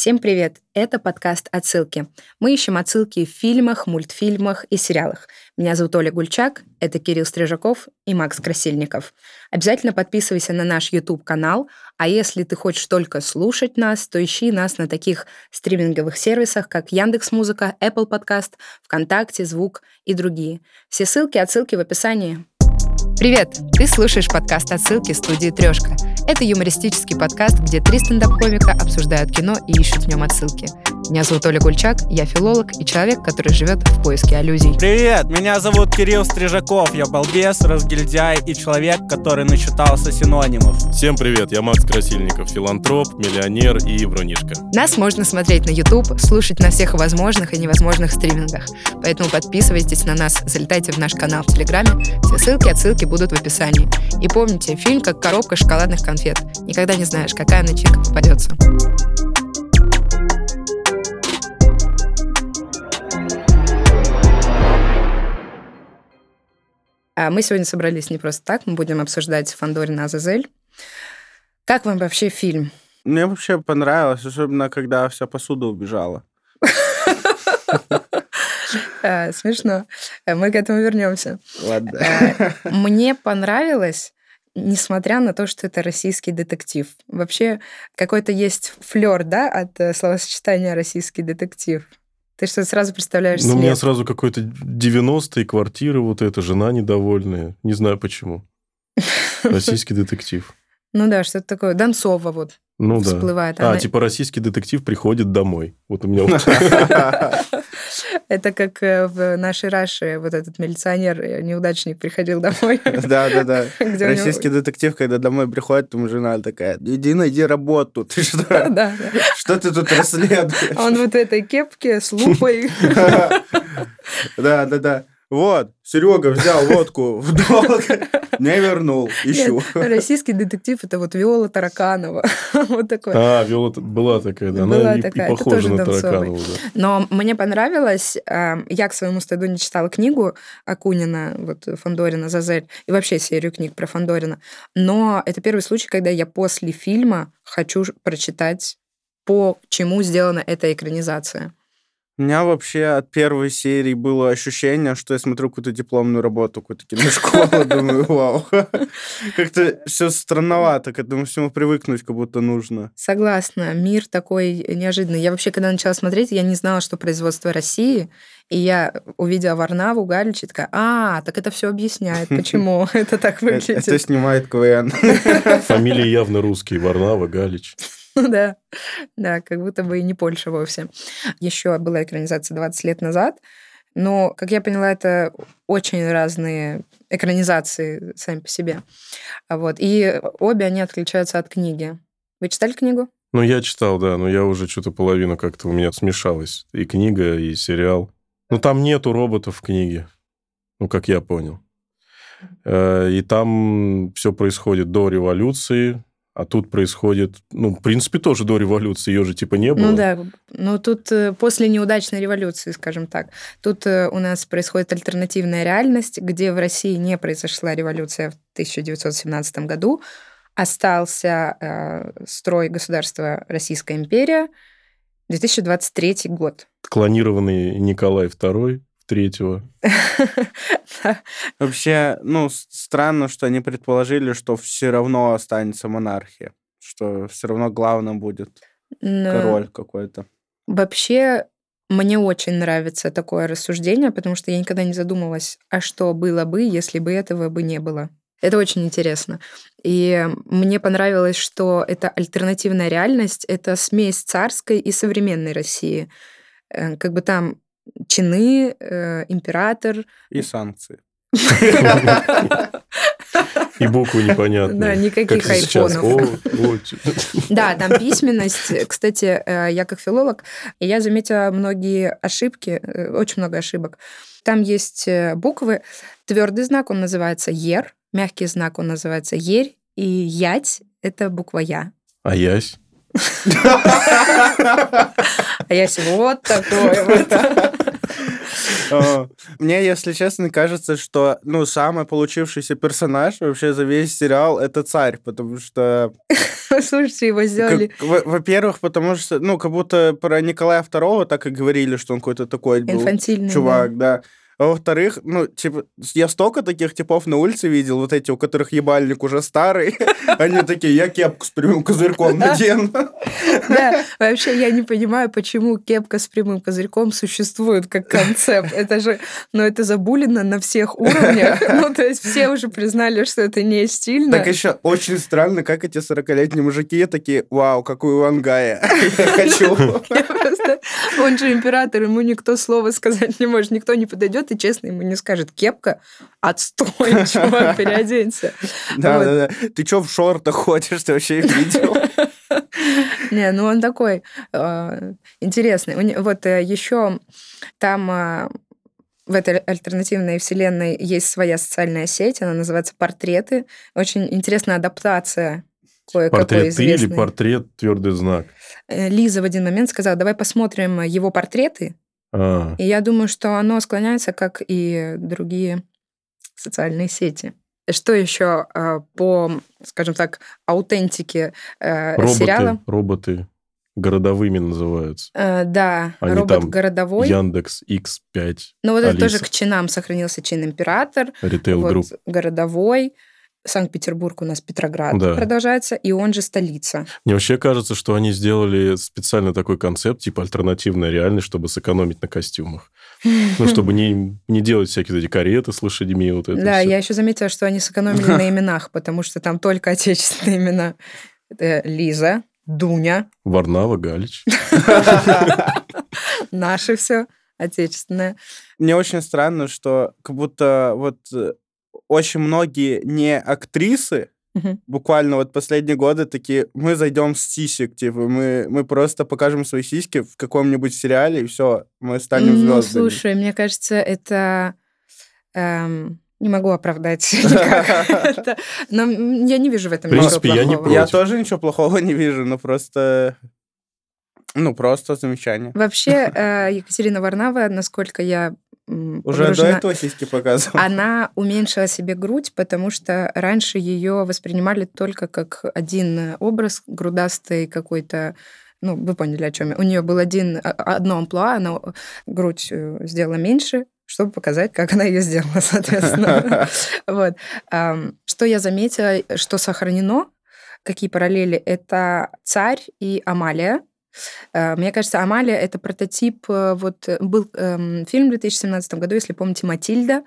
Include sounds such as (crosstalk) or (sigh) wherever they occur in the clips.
Всем привет! Это подкаст «Отсылки». Мы ищем отсылки в фильмах, мультфильмах и сериалах. Меня зовут Оля Гульчак, это Кирилл Стрижаков и Макс Красильников. Обязательно подписывайся на наш YouTube-канал, а если ты хочешь только слушать нас, то ищи нас на таких стриминговых сервисах, как Яндекс.Музыка, Apple Podcast, ВКонтакте, Звук и другие. Все ссылки и отсылки в описании. Привет! Ты слушаешь подкаст «Отсылки» студии «Трешка». Это юмористический подкаст, где три стендап-комика обсуждают кино и ищут в нем отсылки. Меня зовут Оля Гульчак, я филолог и человек, который живет в поиске аллюзий. Привет, меня зовут Кирилл Стрижаков, я балбес, разгильдяй и человек, который начитался синонимов. Всем привет, я Макс Красильников, филантроп, миллионер и врунишка. Нас можно смотреть на YouTube, слушать на всех возможных и невозможных стримингах. Поэтому подписывайтесь на нас, залетайте в наш канал в Телеграме. Все ссылки, отсылки будут в описании. И помните, фильм как коробка шоколадных конфет. Никогда не знаешь, какая начинка попадется. Мы сегодня собрались не просто так, мы будем обсуждать Фандорина Азазель. Как вам вообще фильм? Мне вообще понравилось, особенно когда вся посуда убежала. А, смешно. Мы к этому вернемся. Ладно. А, мне понравилось, несмотря на то, что это российский детектив. Вообще какой-то есть флер, да, от э, словосочетания российский детектив. Ты что, сразу представляешь Ну, у меня сразу какой-то 90-й, квартира вот эта, жена недовольная. Не знаю почему. (laughs) Российский детектив. Ну да, что-то такое. Донцова вот Ну да. всплывает. А, Она- типа российский детектив приходит домой. Вот у меня вот (laughs) Это как э, в нашей Раше вот этот милиционер, э, неудачник, приходил домой. (laughs) Да, да, да. (laughs) Российский детектив, когда домой приходит, ему жена такая, иди найди работу. Ты что? Да, да. Что ты тут расследуешь? А Он вот в этой кепке с лупой. Да, да, да. Вот, Серега взял водку в долг, не вернул, ищу. Нет, российский детектив это вот Виола Тараканова. (laughs) Вот такой. А, Виола была такая, да. Была Она и- такая, и это похожа тоже на Донцовой. Тараканову, да. Но мне понравилось, э, я к своему стыду не читала книгу Акунина, вот Фандорина, Зазель, и вообще серию книг про Фандорина. Но это первый случай, когда я после фильма хочу прочитать, по чему сделана эта экранизация. У меня вообще от первой серии было ощущение, что я смотрю какую-то дипломную работу, какую-то киношколу, (laughs) думаю, вау. (laughs) Как-то все странновато, к этому всему привыкнуть как будто нужно. Согласна, мир такой неожиданный. Я вообще, когда начала смотреть, я не знала, что производство России, и я увидела Варнаву, Галич, и такая, а, так это все объясняет, (laughs) почему это так Это это выглядит. снимает КВН. Фамилии явно русские. Варнава, Галич. (laughs) Да, да, как будто бы и не Польша вовсе. Еще была экранизация 20 лет назад, но, как я поняла, это очень разные экранизации сами по себе. А Вот. И обе они отличаются от книги. Вы читали книгу? Ну, я читал, да, но я уже что-то половина как-то у меня смешалась. И книга, и сериал. Ну, там нету роботов в книге. Ну, как я понял. Э, И там все происходит до революции, а тут происходит, ну, в принципе, тоже до революции, ее же типа не было. Ну да, ну тут э, после неудачной революции, скажем так, тут э, у нас происходит альтернативная реальность, где в России не произошла революция в 1917 году, остался э, строй государства Российская империя, 2023 год. Клонированный Николай II, третьего. (laughs) Вообще, ну, странно, что они предположили, что все равно останется монархия, что все равно главным будет Но король какой-то. Вообще, мне очень нравится такое рассуждение, потому что я никогда не задумывалась, а что было бы, если бы этого бы не было. Это очень интересно. И мне понравилось, что это альтернативная реальность, это смесь царской и современной России. Э, Как бы там чины, э, император. И санкции. (laughs) И буквы непонятные. Да, никаких айфонов. (laughs) Да, там письменность. Кстати, э, я как филолог, я заметила многие ошибки, э, очень много ошибок. Там есть э, буквы. Твердый знак, он называется «ер», мягкий знак, он называется «ерь», и «ять» — это буква «я». А ясь? А я вот такое вот. Мне, если честно, кажется, что, ну, самый получившийся персонаж вообще за весь сериал — это царь, потому что (laughs) Слушайте, его сделали... Во-первых, потому что, ну, как будто про Николая II так и говорили, что он какой-то такой был чувак, да. А во-вторых, ну, типа, я столько таких типов на улице видел, вот эти, у которых ебальник уже старый, (laughs) они такие, я кепку с прямым козырьком надену. (laughs) Да, вообще я не понимаю, почему кепка с прямым козырьком существует как концепт. Это же, ну, это забулено на всех уровнях. (laughs) Ну, то есть все уже признали, что это не стильно. Так еще очень странно, как эти 40-летние мужики такие, вау, какой у Ангая, я хочу. Просто- (laughs) Он же император, ему никто слова сказать не может, никто не подойдет и честно ему не скажет, кепка, отстой, (laughs) чувак, переоденься. Да, Вот. да, да. Ты что в шортах ходишь, ты вообще видел? (laughs) Не, ну он такой э, интересный. У не- Вот еще там э, в этой альтернативной вселенной есть своя социальная сеть, она называется «Портреты». Очень интересная адаптация кое-какой Портрет ты или портрет твердый знак? Э, Лиза в один момент сказала, давай посмотрим его портреты. А, И я думаю, что оно склоняется, как и другие социальные сети. Что еще э, по, скажем так, аутентике э, роботы, сериала? роботы городовыми называются. Э, да, Они робот там городовой. Яндекс X5 Ну, вот это тоже Алиса. к чинам сохранился чин император, Retail вот Group. городовой. Санкт-Петербург у нас Петроград Да. продолжается, и он же столица. Мне вообще кажется, что они сделали специально такой концепт, типа альтернативная реальность, чтобы сэкономить на костюмах. Ну, (laughs) чтобы не, не делать всякие эти кареты с лошадьми. Вот это да, всё. я еще заметила, что они сэкономили на (laughs) именах, потому что там только отечественные имена. Это Лиза, Дуня, Варнава, Галич. (laughs) наше все отечественное. Мне очень странно, что как будто вот э, очень многие не актрисы, Мгм. буквально вот последние годы такие, мы зайдем с сисек, типа, мы, мы просто покажем свои сиськи в каком-нибудь сериале, и все, мы станем Ну, звездами. слушай, мне кажется, это... эм, не могу оправдать (laughs) никак. (laughs) Но я не вижу в этом В ничего принципе, я не плохого. Я тоже ничего плохого не вижу, но просто... Ну, просто замечание. Вообще, э, Екатерина Варнава, насколько я Уже до погружена- этого сиськи показывал. Она уменьшила себе грудь, потому что раньше ее воспринимали только как один образ грудастый какой-то. Ну, вы поняли, о чем я. У нее был один, а- одно амплуа, она грудь э, сделала меньше, чтобы показать, как она ее сделала, (laughs) соответственно. (laughs) Вот. Что я заметила, что сохранено, какие параллели, это царь и Амалия. Э, Мне кажется, Амалия это прототип. э, Вот э, был эм, фильм в 2017 году, если помните, Матильда,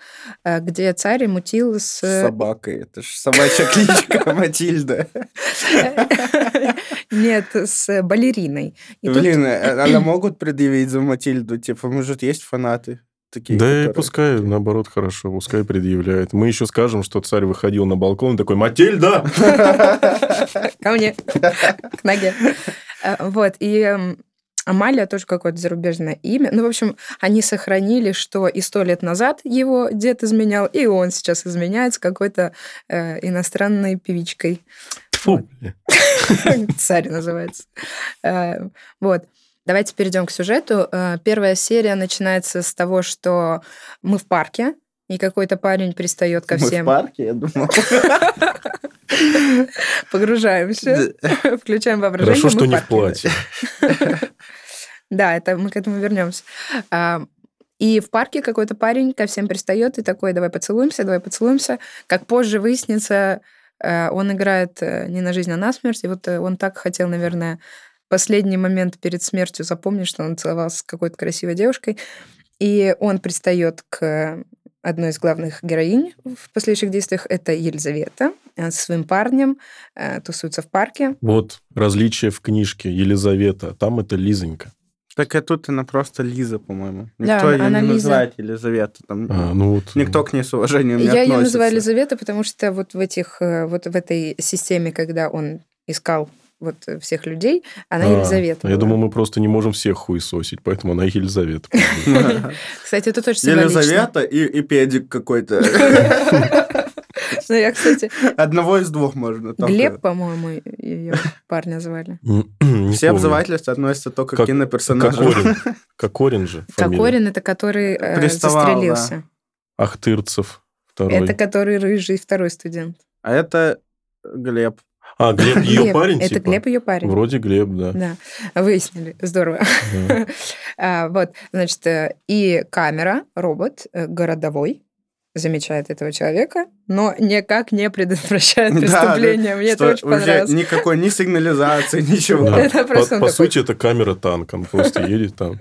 где царь мутил с С собакой. Это же собачья кличка (laughs) Матильда. (laughs) нет с балериной. Блин, а она могут предъявить за Матильду? Типа, может, есть фанаты такие? Да и которые- пускай, наоборот, хорошо, пускай предъявляет. Мы еще скажем, что царь выходил на балкон и такой, Матильда! (laughs) ко мне, (laughs) к ноге. Э, Вот, и Амалия тоже какое-то зарубежное имя. Ну, в общем, они сохранили, что и сто лет назад его дед изменял, и он сейчас изменяет с какой-то э, иностранной певичкой. Тьфу. (laughs) Царь называется. Э, Вот. Давайте перейдем к сюжету. Э, Первая серия начинается с того, что мы в парке, и какой-то парень пристает ко Мы в всем. парке, я думал. (laughs) Погружаемся, (laughs) включаем воображение. Хорошо, мы что не в платье. (laughs) Да, это мы к этому вернемся. А, И в парке какой-то парень ко всем пристает и такой, давай поцелуемся, давай поцелуемся. Как позже выяснится, э, он играет э, не на жизнь, а на смерть. И вот он так хотел, наверное, последний момент перед смертью запомнить, что он целовался с какой-то красивой девушкой. И он пристает к одной из главных героинь в последующих действиях. Это Елизавета э, со своим парнем, э, тусуются в парке. Вот различие в книжке Елизавета. Там это Лизонька. Так а тут она просто Лиза, по-моему. Да, Никто ее она не Лиза. называет Елизавета. Там А, ну вот. Никто к ней с уважением не Я ее относится. называю Елизавета, потому что вот в этих, э, вот в этой системе, когда он искал вот э, всех людей, она А, Елизавета. Я была. думал, мы просто не можем всех хуесосить, поэтому она Елизавета. (laughs) Кстати, это тоже символично. Елизавета и, педик какой-то. (laughs) Ну, я, кстати, Одного из двух можно. только. Глеб, по-моему, ее парня звали. (clears throat) Все обзывательства относятся только к киноперсонажам. Кокорин. (laughs) Кокорин же. Кокорин это который э, застрелился. Ахтырцев второй. Это который рыжий второй студент. А это Глеб. А, Глеб ее Глеб. парень, Это типа? Глеб ее парень. Вроде Глеб, да. Да, выяснили. Здорово. Да. (laughs) А, Вот, значит, и камера, робот э, городовой, замечает этого человека, но никак не предотвращает (laughs) Да, преступление. Мне Что это очень понравилось. никакой ни сигнализации, (laughs) ничего. Да. Это По, просто по такой- сути, это камера танка. Он просто едет там,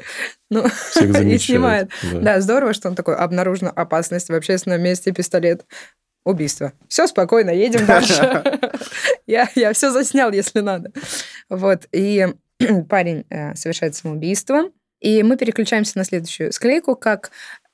Ну, всех и замечает. снимает. Да. Да, здорово, что он такой, обнаружена опасность в общественном месте, пистолет. Убийство. Все спокойно, едем дальше. (laughs) Я, я все заснял, если надо. Вот. И (clears throat) парень э, совершает самоубийство. И мы переключаемся на следующую склейку, как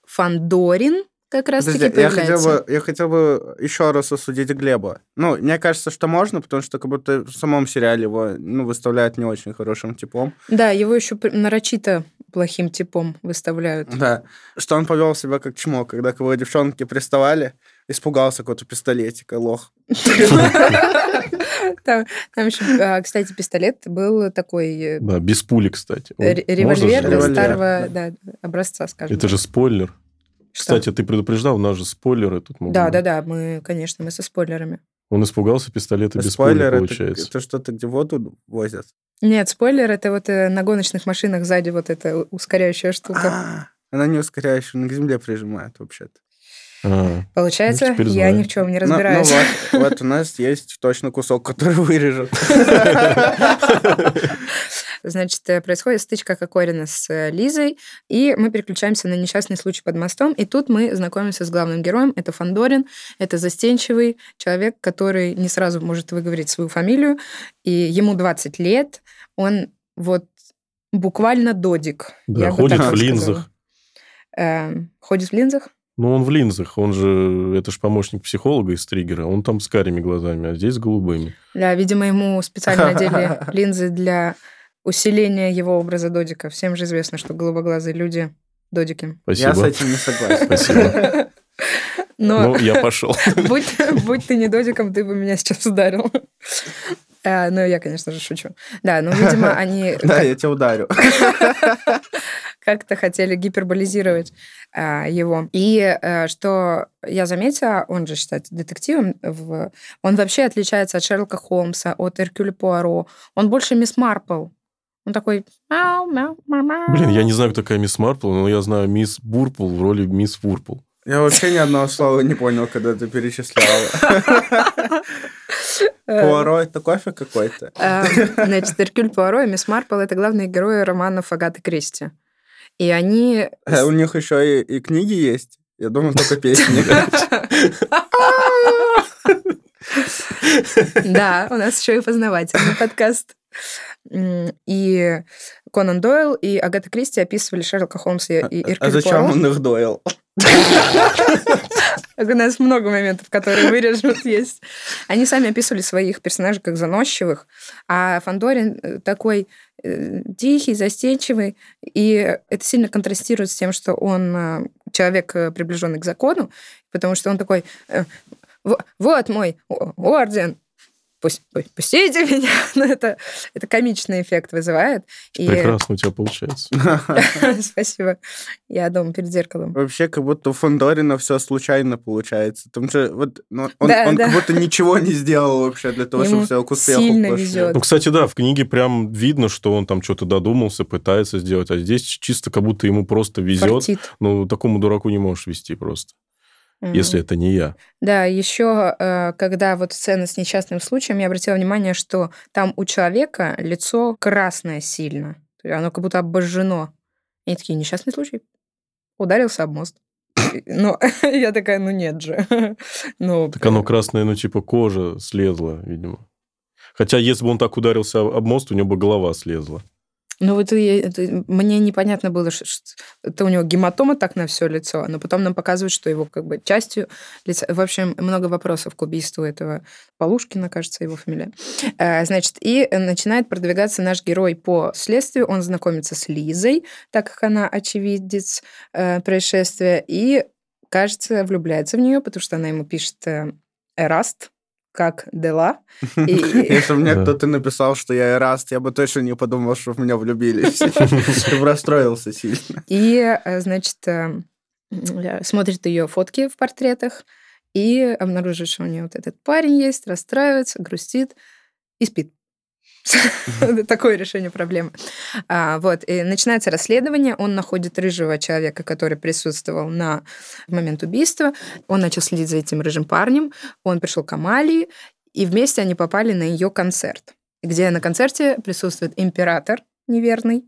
Фандорин как раз-таки Подожди, я хотел, бы, я хотел бы еще раз осудить Глеба. Ну, мне кажется, что можно, потому что как будто в самом сериале его ну, выставляют не очень хорошим типом. Да, его еще нарочито плохим типом выставляют. Да. Что он повел себя как чмо, когда к его девчонки приставали, испугался какого-то пистолетика, лох. (laughs) Там, там еще, а, кстати, пистолет был такой э, Да, без пули, кстати. Он- же револьвер старого да, образца, скажем. Это же спойлер. Что? Кстати, ты предупреждал, у нас же спойлеры тут могут Да, быть. да, да, мы, конечно, мы со спойлерами. Он испугался пистолета без Спойлер, пули, это, получается. это что-то, где воду возят. Нет, спойлер это вот э, на гоночных машинах сзади вот эта ускоряющая штука. А, Она не ускоряющая, она к земле прижимает вообще-то. А, Получается, ну, я ни в чем не Ну- ну разбираюсь. вот, вот у нас есть точно кусок, который вырежут. (laughs) Значит, э, происходит стычка Кокорина с э, Лизой, и мы переключаемся на несчастный случай под мостом, и тут мы знакомимся с главным героем. Это Фандорин, это застенчивый человек, который не сразу может выговорить свою фамилию, и ему 20 лет, он вот буквально додик. Да, бы ходит в линзах. Эм, Ходит в линзах? Ну, он в линзах, он же, это же помощник психолога из триггера, он там с карими глазами, а здесь с голубыми. Да, видимо, ему специально (laughs) одели линзы для усиления его образа додика. Всем же известно, что голубоглазые люди додики. Я с Спасибо. этим не согласен. Спасибо. Но Ну, я пошел. (laughs) будь, будь ты не додиком, ты бы меня сейчас ударил. А, ну, я, конечно же, шучу. Да, ну, видимо, (laughs) они Да, я тебя ударю. (laughs) как-то хотели гиперболизировать а, его. И а, что я заметила, он же считается детективом, он вообще отличается от Шерлока Холмса, от Эркюля Пуаро. Он больше мисс Марпл. Он такой... «Мяу, мяу, мяу, мяу». Блин, я не знаю, кто такая мисс Марпл, но я знаю мисс Бурпл в роли мисс Вурпл. Я вообще ни одного слова не понял, когда ты перечисляла. Э, Пуаро это кофе какой-то? а, Значит, Эркюль Пуаро и мисс Марпл — это главные герои романов Агаты Кристи. И они... А у них еще и, книги есть. Я думал, только песни. Да, у нас еще и познавательный подкаст. И Конан Дойл и Агата Кристи описывали Шерлока Холмса и А Эркюля зачем он их доил? У нас много моментов, которые вырежут, есть. Они сами описывали своих персонажей как заносчивых, а Фандорин э, такой э, тихий, застенчивый, и это сильно контрастирует с тем, что он э, человек, приближенный к закону, потому что он такой, «Во- вот мой орден, пусть, пу- пустите меня. (laughs) Ну, это, это комичный эффект вызывает. И... Прекрасно у тебя получается. (laughs) Спасибо. Я дома перед зеркалом. Вообще, как будто у Фондорина все случайно получается. Там же вот, ну, он, Да, он да. как будто ничего не сделал вообще для того, Ему чтобы все к успеху сильно везет. Ну, кстати, да, в книге прям видно, что он там что-то додумался, пытается сделать, а здесь чисто как будто ему просто везет. Фартит. Ну, такому дураку не можешь вести просто, если это не я. Да, еще когда вот сцена с несчастным случаем, я обратила внимание, что там у человека лицо красное сильно. Оно как будто обожжено. И такие, несчастный случай. Ударился об мост. Ну, (laughs) я такая, ну нет же. (laughs) Ну, Так оно красное, ну, типа кожа слезла, видимо. Хотя, если бы он так ударился об мост, у него бы голова слезла. Ну вот это- мне непонятно было, что, что это у него гематома так на все лицо, но потом нам показывают, что его как бы частью лица... В общем, много вопросов к убийству этого Полушкина, кажется, его фамилия. Э, Значит, и начинает продвигаться наш герой по следствию. Он знакомится с Лизой, так как она очевидец э, происшествия, и, кажется, влюбляется в нее, потому что она ему пишет э, Эраст, как дела. (laughs) И, Если бы мне кто-то написал, что я Эраст, я бы точно не подумал, что в меня влюбились. (laughs) Я бы расстроился сильно. и, э, значит, э, м, смотрит ее фотки в портретах и обнаружит, что у нее вот этот парень есть, расстраивается, грустит и спит. (laughs) Такое решение проблемы. А, Вот, и начинается расследование. Он находит рыжего человека, который присутствовал на момент убийства. Он начал следить за этим рыжим парнем. Он пришел к Амалии, и вместе они попали на ее концерт, где на концерте присутствует император неверный.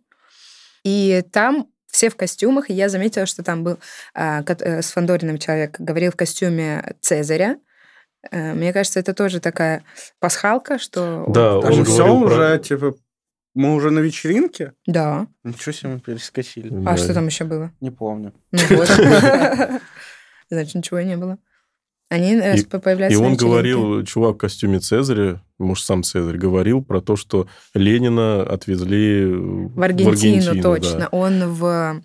И там все в костюмах, и я заметила, что там был а, э, с Фандориным человек, говорил в костюме Цезаря. Э, Мне кажется, это тоже такая пасхалка, что... Да, он Он все про- уже, типа, мы уже на вечеринке? Да. Ничего себе, мы перескочили. А Да. что там еще было? Не помню. Ну (laughs) вот. (laughs) Значит, ничего и не было. Они э, И- появляются И он говорил, чувак в костюме Цезаря, может, сам Цезарь, говорил про то, что Ленина отвезли В Аргентину, да. точно. Он в...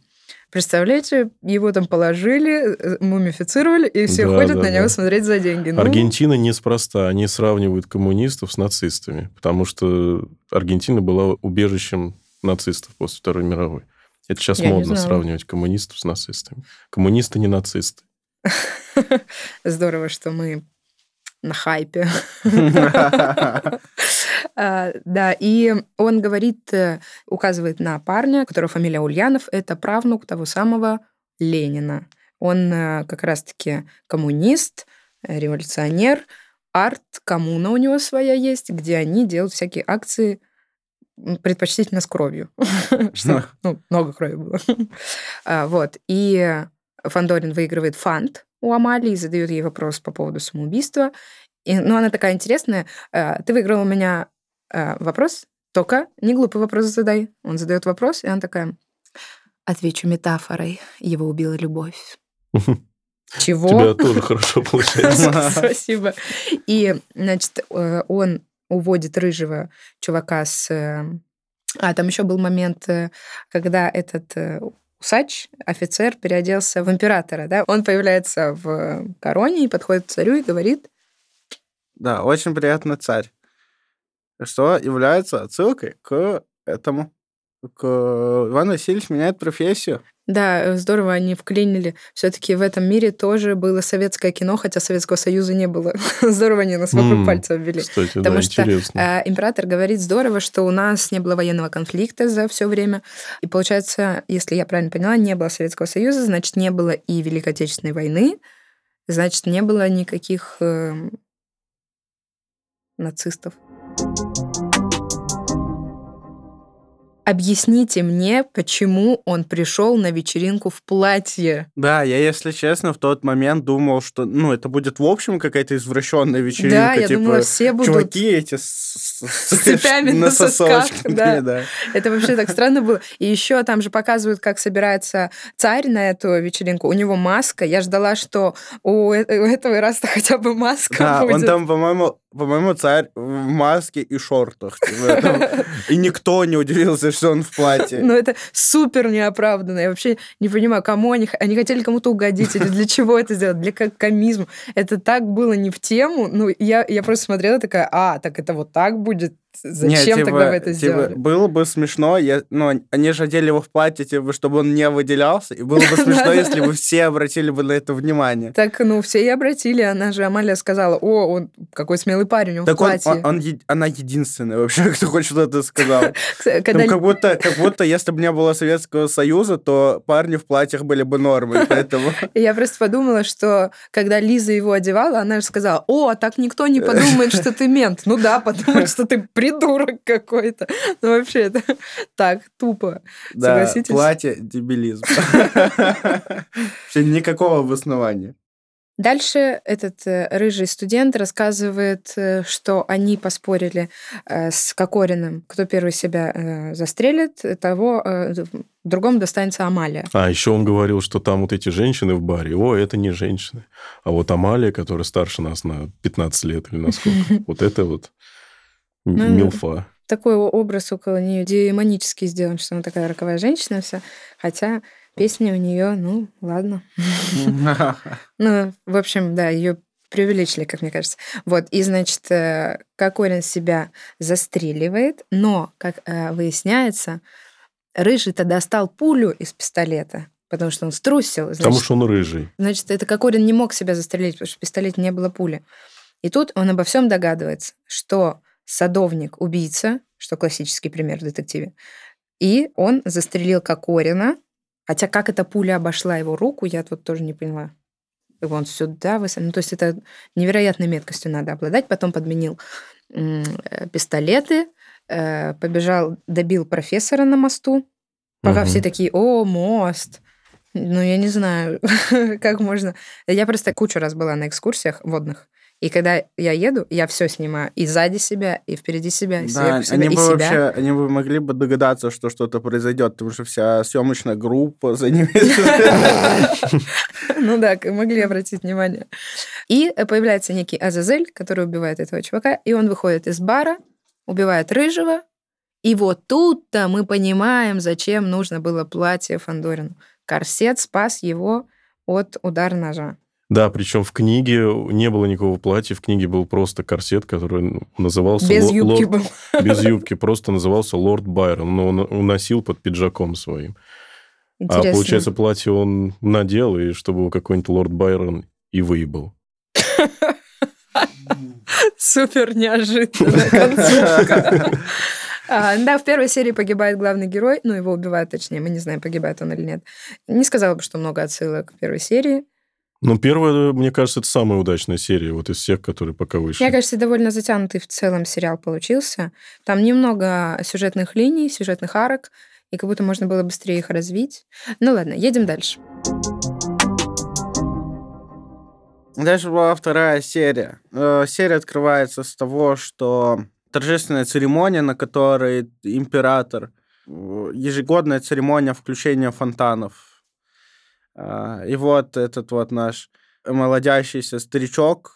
Представляете, его там положили, э, мумифицировали, и все Да, ходят да, на него да. смотреть за деньги. Ну, Аргентина неспроста. Они сравнивают коммунистов с нацистами, потому что Аргентина была убежищем нацистов после Второй мировой. Это сейчас Я модно сравнивать коммунистов с нацистами. Коммунисты не нацисты. (laughs) Здорово, что мы на хайпе. (laughs) (laughs) А, Да, и он говорит, э, указывает на парня, которого фамилия Ульянов, это правнук того самого Ленина. Он э, как раз-таки коммунист, э, революционер, арт-коммуна у него своя есть, где они делают всякие акции предпочтительно с кровью. (laughs) Чтобы, ну, много крови было. (laughs) А, Вот. И Фандорин выигрывает фант у Амалии задает ей вопрос по поводу самоубийства. И, ну, она такая интересная. «Э, Ты выиграла у меня э, вопрос, только не глупый вопрос задай. Он задает вопрос, и она такая, отвечу метафорой, его убила любовь. Чего? У тебя тоже хорошо получается. (laughs) Спасибо. И, значит, э, он уводит рыжего чувака с... э, А, там еще был момент, когда этот усач, офицер, переоделся в императора, да? Он появляется в короне и подходит к царю и говорит, Да, очень приятно царь. Что является отсылкой к этому. К Иван Васильевич меняет профессию. да, э, здорово они вклинили. Все-таки в этом мире тоже было советское кино, хотя Советского Союза не было. (laughs) Здорово они нас вокруг М, пальца обвели. Кстати, да, Потому что, интересно. А, Император говорит, здорово, что у нас не было военного конфликта за все время. И получается, если я правильно поняла, не было Советского Союза, значит, не было и Великой Отечественной войны, значит, не было никаких эм, нацистов. Объясните мне, почему он пришел на вечеринку в платье. Да, я, если честно, в тот момент думал, что, ну, это будет, в общем, какая-то извращенная вечеринка. да, я типа, думала, все будут... чуваки эти с, с- цепями на сосках, да. да. Это вообще так странно было. И еще там же показывают, как собирается царь на эту вечеринку. У него маска. Я ждала, что у э- у этого раста хотя бы маска Да, будет. он там, по-моему, по-моему, царь в маске и шортах. типа. И никто не удивился, что он в платье. Ну, это супер неоправданно. Я вообще не понимаю, кому они... Они хотели кому-то угодить или для чего это сделать? Для как комизм. Это так было не в тему. Ну, я, я просто смотрела такая, а, так это вот так будет? Зачем Не, типа- тогда вы это типа, сделали? было бы смешно, я, ну, они же одели его в платье, типа, чтобы он не выделялся, и было бы смешно, (laughs) если бы все обратили бы на это внимание. Так, ну, все и обратили. Она же, Амалия, сказала, о, он какой смелый парень, он в Так он, платье. он- он она единственная вообще, (laughs) кто хоть что-то сказал. (laughs) Там как будто, как будто, если бы не было Советского Союза, то парни в платьях были бы нормой, поэтому... Я просто подумала, что когда Лиза его одевала, она же сказала, о, а так никто не подумает, что ты мент. Ну да, подумают, что ты придурок какой-то. Ну вообще это так тупо. Да, Согласитесь? платье, дебилизм. (laughs) Вообще Никакого обоснования. Дальше этот э, рыжий студент рассказывает, э, что они поспорили э, с Кокориным, кто первый себя застрелит, того другому достанется Амалия. А, еще он говорил, что там вот эти женщины в баре, о, это не женщины. А вот Амалия, которая старше нас на 15 лет или на сколько, (laughs) вот это вот Ну, милфа. Такой образ около нее демонический сделан, что она такая роковая женщина вся, хотя песня у нее, ну, ладно. (laughs) Ну, в общем, да, ее Преувеличили, как мне кажется. Вот, и, значит, э, Кокорин себя застреливает, но, как э, выясняется, Рыжий-то достал пулю из пистолета, потому что он струсил. Значит, Потому что он рыжий. Значит, это Кокорин не мог себя застрелить, потому что в пистолете не было пули. И тут он обо всем догадывается, что садовник – убийца, что классический пример в детективе, и он застрелил Кокорина, хотя как эта пуля обошла его руку, я тут тоже не поняла. Он сюда, выс- ну, то есть это невероятной меткостью надо обладать. Потом подменил э, пистолеты, э, побежал, добил профессора на мосту. Пока Мгм. все такие, о, мост. Ну, я не знаю, (laughs) как можно. Я просто кучу раз была на экскурсиях водных. И когда я еду, я все снимаю. И сзади себя, и впереди себя, и Да, сверху себя, они и бы себя. вообще, они бы могли бы догадаться, что что-то произойдет, потому что вся съемочная группа за ними. (laughs) (laughs) Ну да, могли обратить внимание. И э, появляется некий Азазель, который убивает этого чувака, и он выходит из бара, убивает Рыжего, и вот тут-то мы понимаем, зачем нужно было платье Фандорину. Корсет спас его от удара ножа. Да, причем в книге не было никакого платья, в книге был просто корсет, который ну, назывался... Без юбки лорд- был. Без юбки, просто назывался Лорд Байрон, но он уносил под пиджаком своим. Интересно. А получается, платье он надел, и чтобы его какой-нибудь Лорд Байрон и выебал. Супер неожиданная (laughs) концовка. А, Да, в первой серии погибает главный герой, ну, его убивают, точнее, мы не знаем, погибает он или нет. Не сказала бы, что много отсылок к первой серии. Но первая, мне кажется, это самая удачная серия вот из всех, которые пока вышли. Мне кажется, довольно затянутый в целом сериал получился. Там немного сюжетных линий, сюжетных арок, и как будто можно было быстрее их развить. Ну ладно, едем дальше. Дальше была вторая серия. Э, Серия открывается с того, что торжественная церемония, на которой император... э, Ежегодная церемония включения фонтанов. А, И вот этот вот наш молодящийся старичок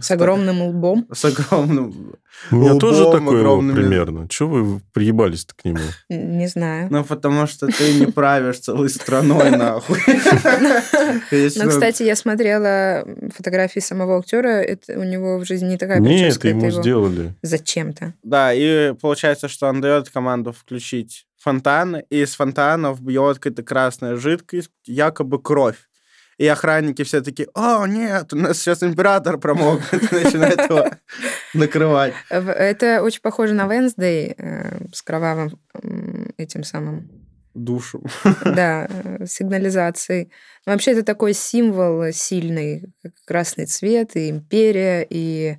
С огромным лбом. с огромным... У меня тоже лбом такое огромными. примерно. Чего вы приебались-то к нему? (laughs) Не знаю. Ну, потому что ты не правишь целой страной, нахуй. (laughs) Но, кстати, я смотрела фотографии самого актера. Это у него в жизни не такая Нет, прическа. ему это его сделали. Зачем-то. Да, и получается, что он дает команду включить фонтаны, и из фонтанов бьет какая-то красная жидкость, якобы кровь. И охранники все такие, о, нет, у нас сейчас император промок, (laughs) начинает его накрывать. Это очень похоже на Wednesday э, с кровавым этим самым Душу. (laughs) да, (laughs) сигнализацией. Но вообще это такой символ сильный, красный цвет, и империя, и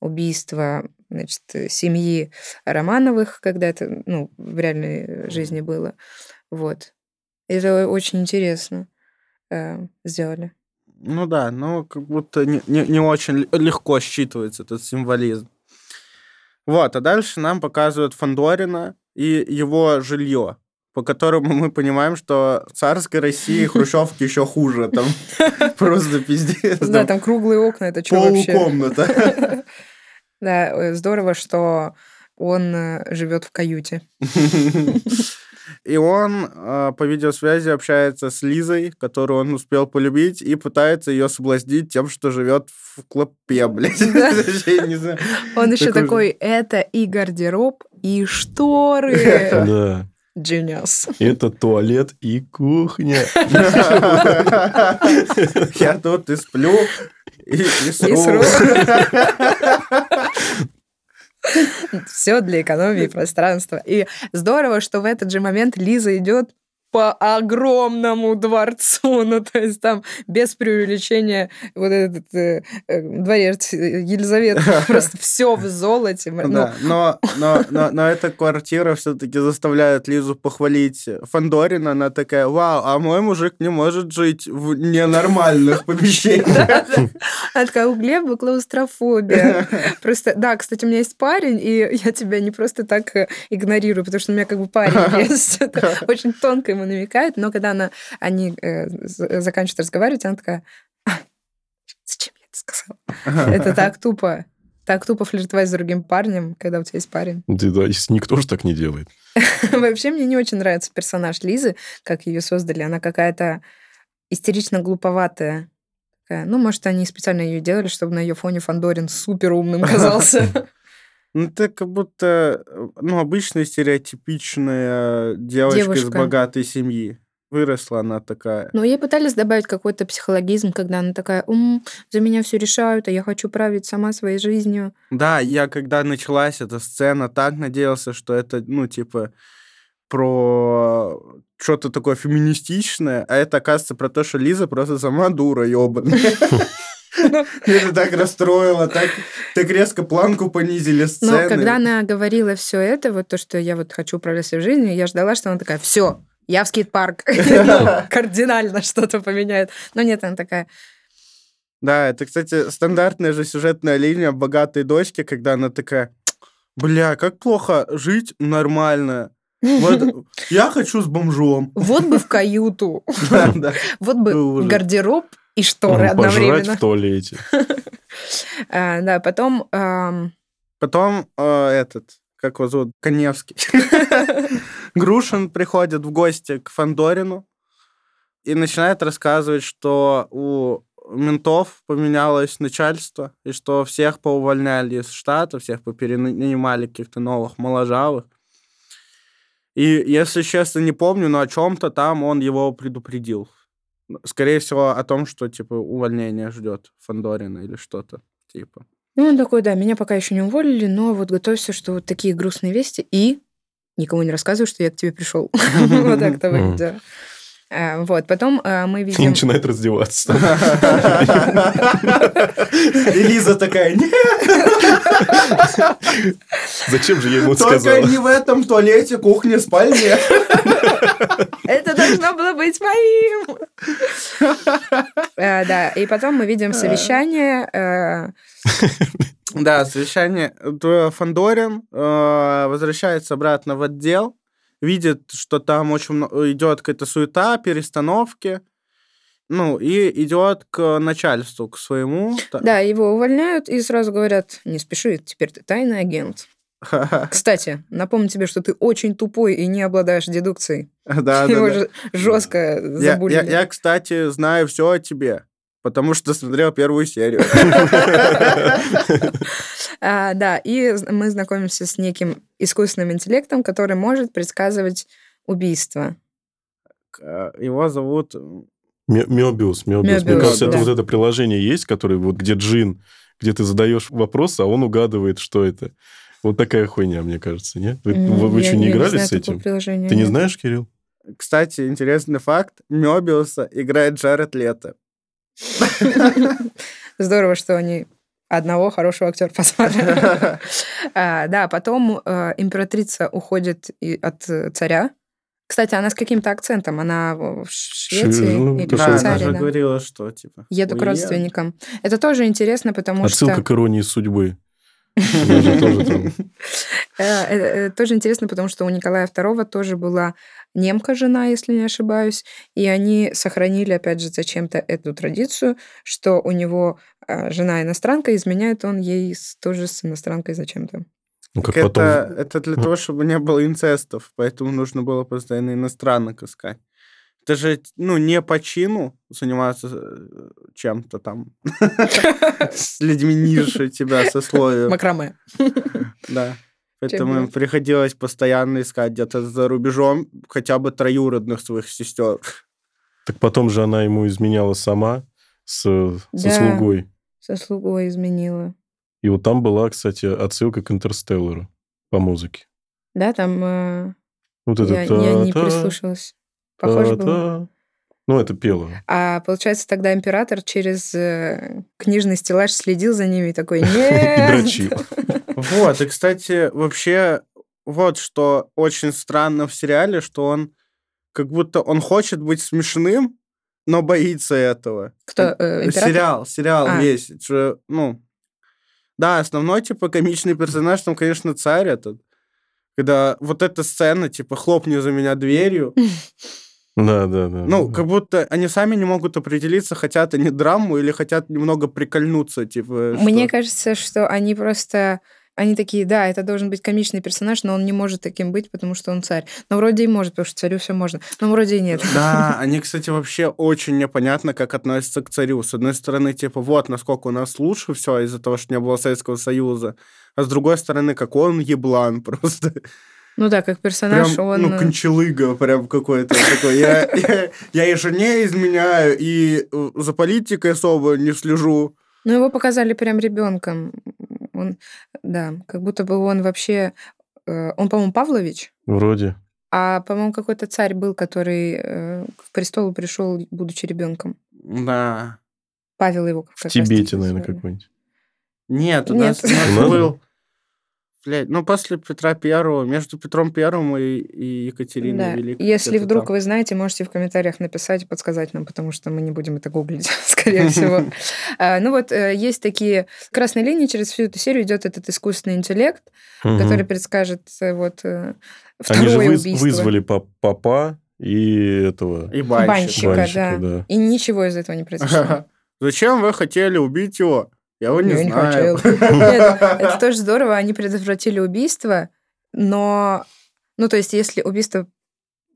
убийство значит, э, семьи Романовых, когда это ну, в реальной жизни было. Вот. Это очень интересно э, сделали. Ну да, ну как будто не, не- не очень легко считывается этот символизм. Вот, а дальше нам показывают Фандорина и его жилье, по которому мы понимаем, что в царской России хрущевки еще хуже. Там (laughs) просто пиздец. Да, там там круглые окна, это что вообще? полукомната. (laughs) Да, э, здорово, что он э, живет в каюте. (laughs) И он э, по видеосвязи общается с Лизой, которую он успел полюбить, и пытается ее соблазнить тем, что живет в клопе, блядь. (laughs) Он еще Такой это и гардероб, и шторы. (laughs) Да. Genius. Это туалет и кухня. Я тут и сплю, и, и сру. сру. Все для экономии пространства. И здорово, что в этот же момент Лиза идет по огромному дворцу, (laughs) ну то есть там без преувеличения вот этот э, э, дворец Елизаветы (laughs) просто все в золоте. Ну, Да, но, но, но, но эта квартира все-таки заставляет Лизу похвалить Фандорина. Она такая, вау, а мой мужик не может жить в ненормальных (laughs) помещениях. Она такая, у Глеба клаустрофобия. Просто, да, кстати, у меня есть парень, и я тебя не просто так э, игнорирую, потому что у меня как бы парень есть. Очень тонко ему намекает, но когда она, они э, заканчивают разговаривать, она такая, «А, зачем я это сказала? Это так тупо. Так тупо флиртовать с другим парнем, когда у тебя есть парень. Да, да, никто же так не делает. (laughs) Вообще мне не очень нравится персонаж Лизы, как ее создали. Она какая-то истерично глуповатая. Ну, может, они специально ее делали, чтобы на ее фоне Фандорин супер умным (laughs) казался. Ну, это как будто, э, ну, обычная стереотипичная девочка из Девушка. богатой семьи. Выросла она такая. Но ей пытались добавить какой-то психологизм, когда она такая, «М, за меня все решают, а я хочу править сама своей жизнью. Да, я когда началась эта сцена, так надеялся, что это, ну, типа, про что-то такое феминистичное, а это, оказывается, про то, что Лиза просто сама дура ебаная. (laughs) (laughs) (laughs) Это так расстроило, так, так резко планку понизили Но сцены. когда она говорила все это, вот то, что я вот хочу управлять своей жизнью, я ждала, что она такая, все, я в скейт-парк. (laughs) Ну, Кардинально что-то поменяет. Но нет, она такая, Да, это, кстати, стандартная же сюжетная линия богатой дочки, когда она такая, бля, как плохо жить нормально. Вот (laughs) я хочу с бомжом. вот бы в каюту, вот бы гардероб и шторы Ну, Пожрать одновременно. в туалете. (laughs) А, Да, потом... Потом э, этот, как его зовут, Коневский. (laughs) Грушин приходит в гости к Фандорину и начинает рассказывать, что у ментов поменялось начальство, и что всех поувольняли из штата, всех поперенанимали каких-то новых моложавых. И, если честно, не помню, но о чем-то там он его предупредил. Скорее всего, о том, что, типа, увольнение ждет Фандорина или что-то, типа. Ну, он такой, да, меня пока еще не уволили, но вот готовься, что вот такие грустные вести, и никому не рассказывай, что я к тебе пришел. (laughs) Вот так это выглядит. да. А, Вот, потом а, мы И видим... начинает раздеваться. (laughs) И Лиза такая, нет, Зачем же я ему это только сказала? не в этом туалете, кухне, спальне. (laughs) Должно было быть моим. Э, Да, и потом мы видим совещание. э, Да, совещание. Фандорин э, возвращается обратно в отдел, видит, что там очень идет какая-то суета, перестановки, ну, и идет к начальству, к своему. Да, его увольняют и сразу говорят, не спеши, теперь ты тайный агент. (laughs) Кстати, напомню тебе, что ты очень тупой и не обладаешь дедукцией. (laughs) Да, да, Его да. же жестко Я, забулили. я, я, кстати, знаю все о тебе, потому что смотрел первую серию. (laughs) А, да, и мы знакомимся с неким искусственным интеллектом, который может предсказывать убийство. Его зовут... Ме- Мёбиус, Мёбиус. Мне кажется, это вот это приложение есть, которое вот где джин, где ты задаешь вопрос, а он угадывает, что это. Вот такая хуйня, мне кажется, нет? Вы, М, вы- вы я- что, не я играли знаю с этим? Ты не нет. знаешь, Кирилл? Кстати, интересный факт. Мёбиуса играет Джаред Лето. (laughs) Здорово, что они одного хорошего актера позвали. (laughs) А, Да, потом э, императрица уходит от э, царя. Кстати, она с каким-то акцентом. Она в Швеции ну, или она она Швейцарии. же да. говорила, что, типа... Еду к родственникам. Это тоже интересно, потому Отсылка что... к иронии судьбы. Тоже (laughs) Э, э, э, Тоже интересно, потому что у Николая II тоже была немка жена, если не ошибаюсь, и они сохранили, опять же, зачем-то эту традицию, что у него жена иностранка, изменяет он ей тоже с иностранкой зачем-то. Ну, как Это, потом... это для того, чтобы не было инцестов, поэтому нужно было постоянно иностранок искать. Это же, ну, не по чину заниматься э, чем-то там (laughs) с людьми ниже тебя сословия. Макраме. Да. Поэтому им приходилось постоянно искать где-то за рубежом хотя бы троюродных своих сестер. Так потом же она ему изменяла сама с, со слугой. Со слугой изменила. И вот там была, кстати, отсылка к Интерстеллару по музыке. Да, там э, Вот это я, я не прислушалась. Похоже было. Ну, это пело. А получается, тогда император через э, книжный стеллаж следил за ними и такой, (laughs) И нет. дрочил. (laughs) Вот, и, кстати, вообще, вот что очень странно в сериале, что он как будто он хочет быть смешным, но боится этого. Кто, э, император? Сериал, сериал А. весь. ну, да, основной, типа, комичный персонаж, там, конечно, царь этот. Когда вот эта сцена, типа, хлопни за меня дверью. (laughs) Да, да, да. Ну, да. как будто они сами не могут определиться, хотят они драму или хотят немного прикольнуться, типа. Мне что- кажется, что они просто они такие, да, это должен быть комичный персонаж, но он не может таким быть, потому что он царь. Но вроде и может, потому что царю все можно. Но вроде и нет. Да, они, кстати, вообще очень непонятно, как относятся к царю. С одной стороны, типа, вот насколько у нас лучше все из-за того, что не было Советского Союза. А с другой стороны, как он еблан (laughs) просто. Ну да, как персонаж Прям, он... ну, э, кончалыга прям какой-то такой. Я, (laughs) я, я и жене изменяю, и э, за политикой особо не слежу. Ну, его показали прям ребенком. Он, да, как будто бы он вообще... э, Он, по-моему, Павлович, Вроде. а, по-моему, какой-то царь был, который к престолу пришел, будучи ребенком. Да. Павел его как В Тибете, наверное, какой-нибудь. Нет, у Нет. нас У нас был... Блядь, ну, после Петра Первого, между Петром Первым и, и Екатериной Да. Великой. Если вдруг там. вы знаете, можете в комментариях написать и подсказать нам, потому что мы не будем это гуглить, (laughs) скорее всего. (laughs) А, Ну вот, э, есть такие красные линии, через всю эту серию идет этот искусственный интеллект, который предскажет э, вот э, второе убийство. вызвали па- папа и этого И банщик. Банщика, да. И ничего из этого не (laughs) произошло. Зачем вы хотели убить его? Я его не Я не знаю. хотел. (laughs) Нет, это тоже здорово, они предотвратили убийство, но, ну, то есть, если убийство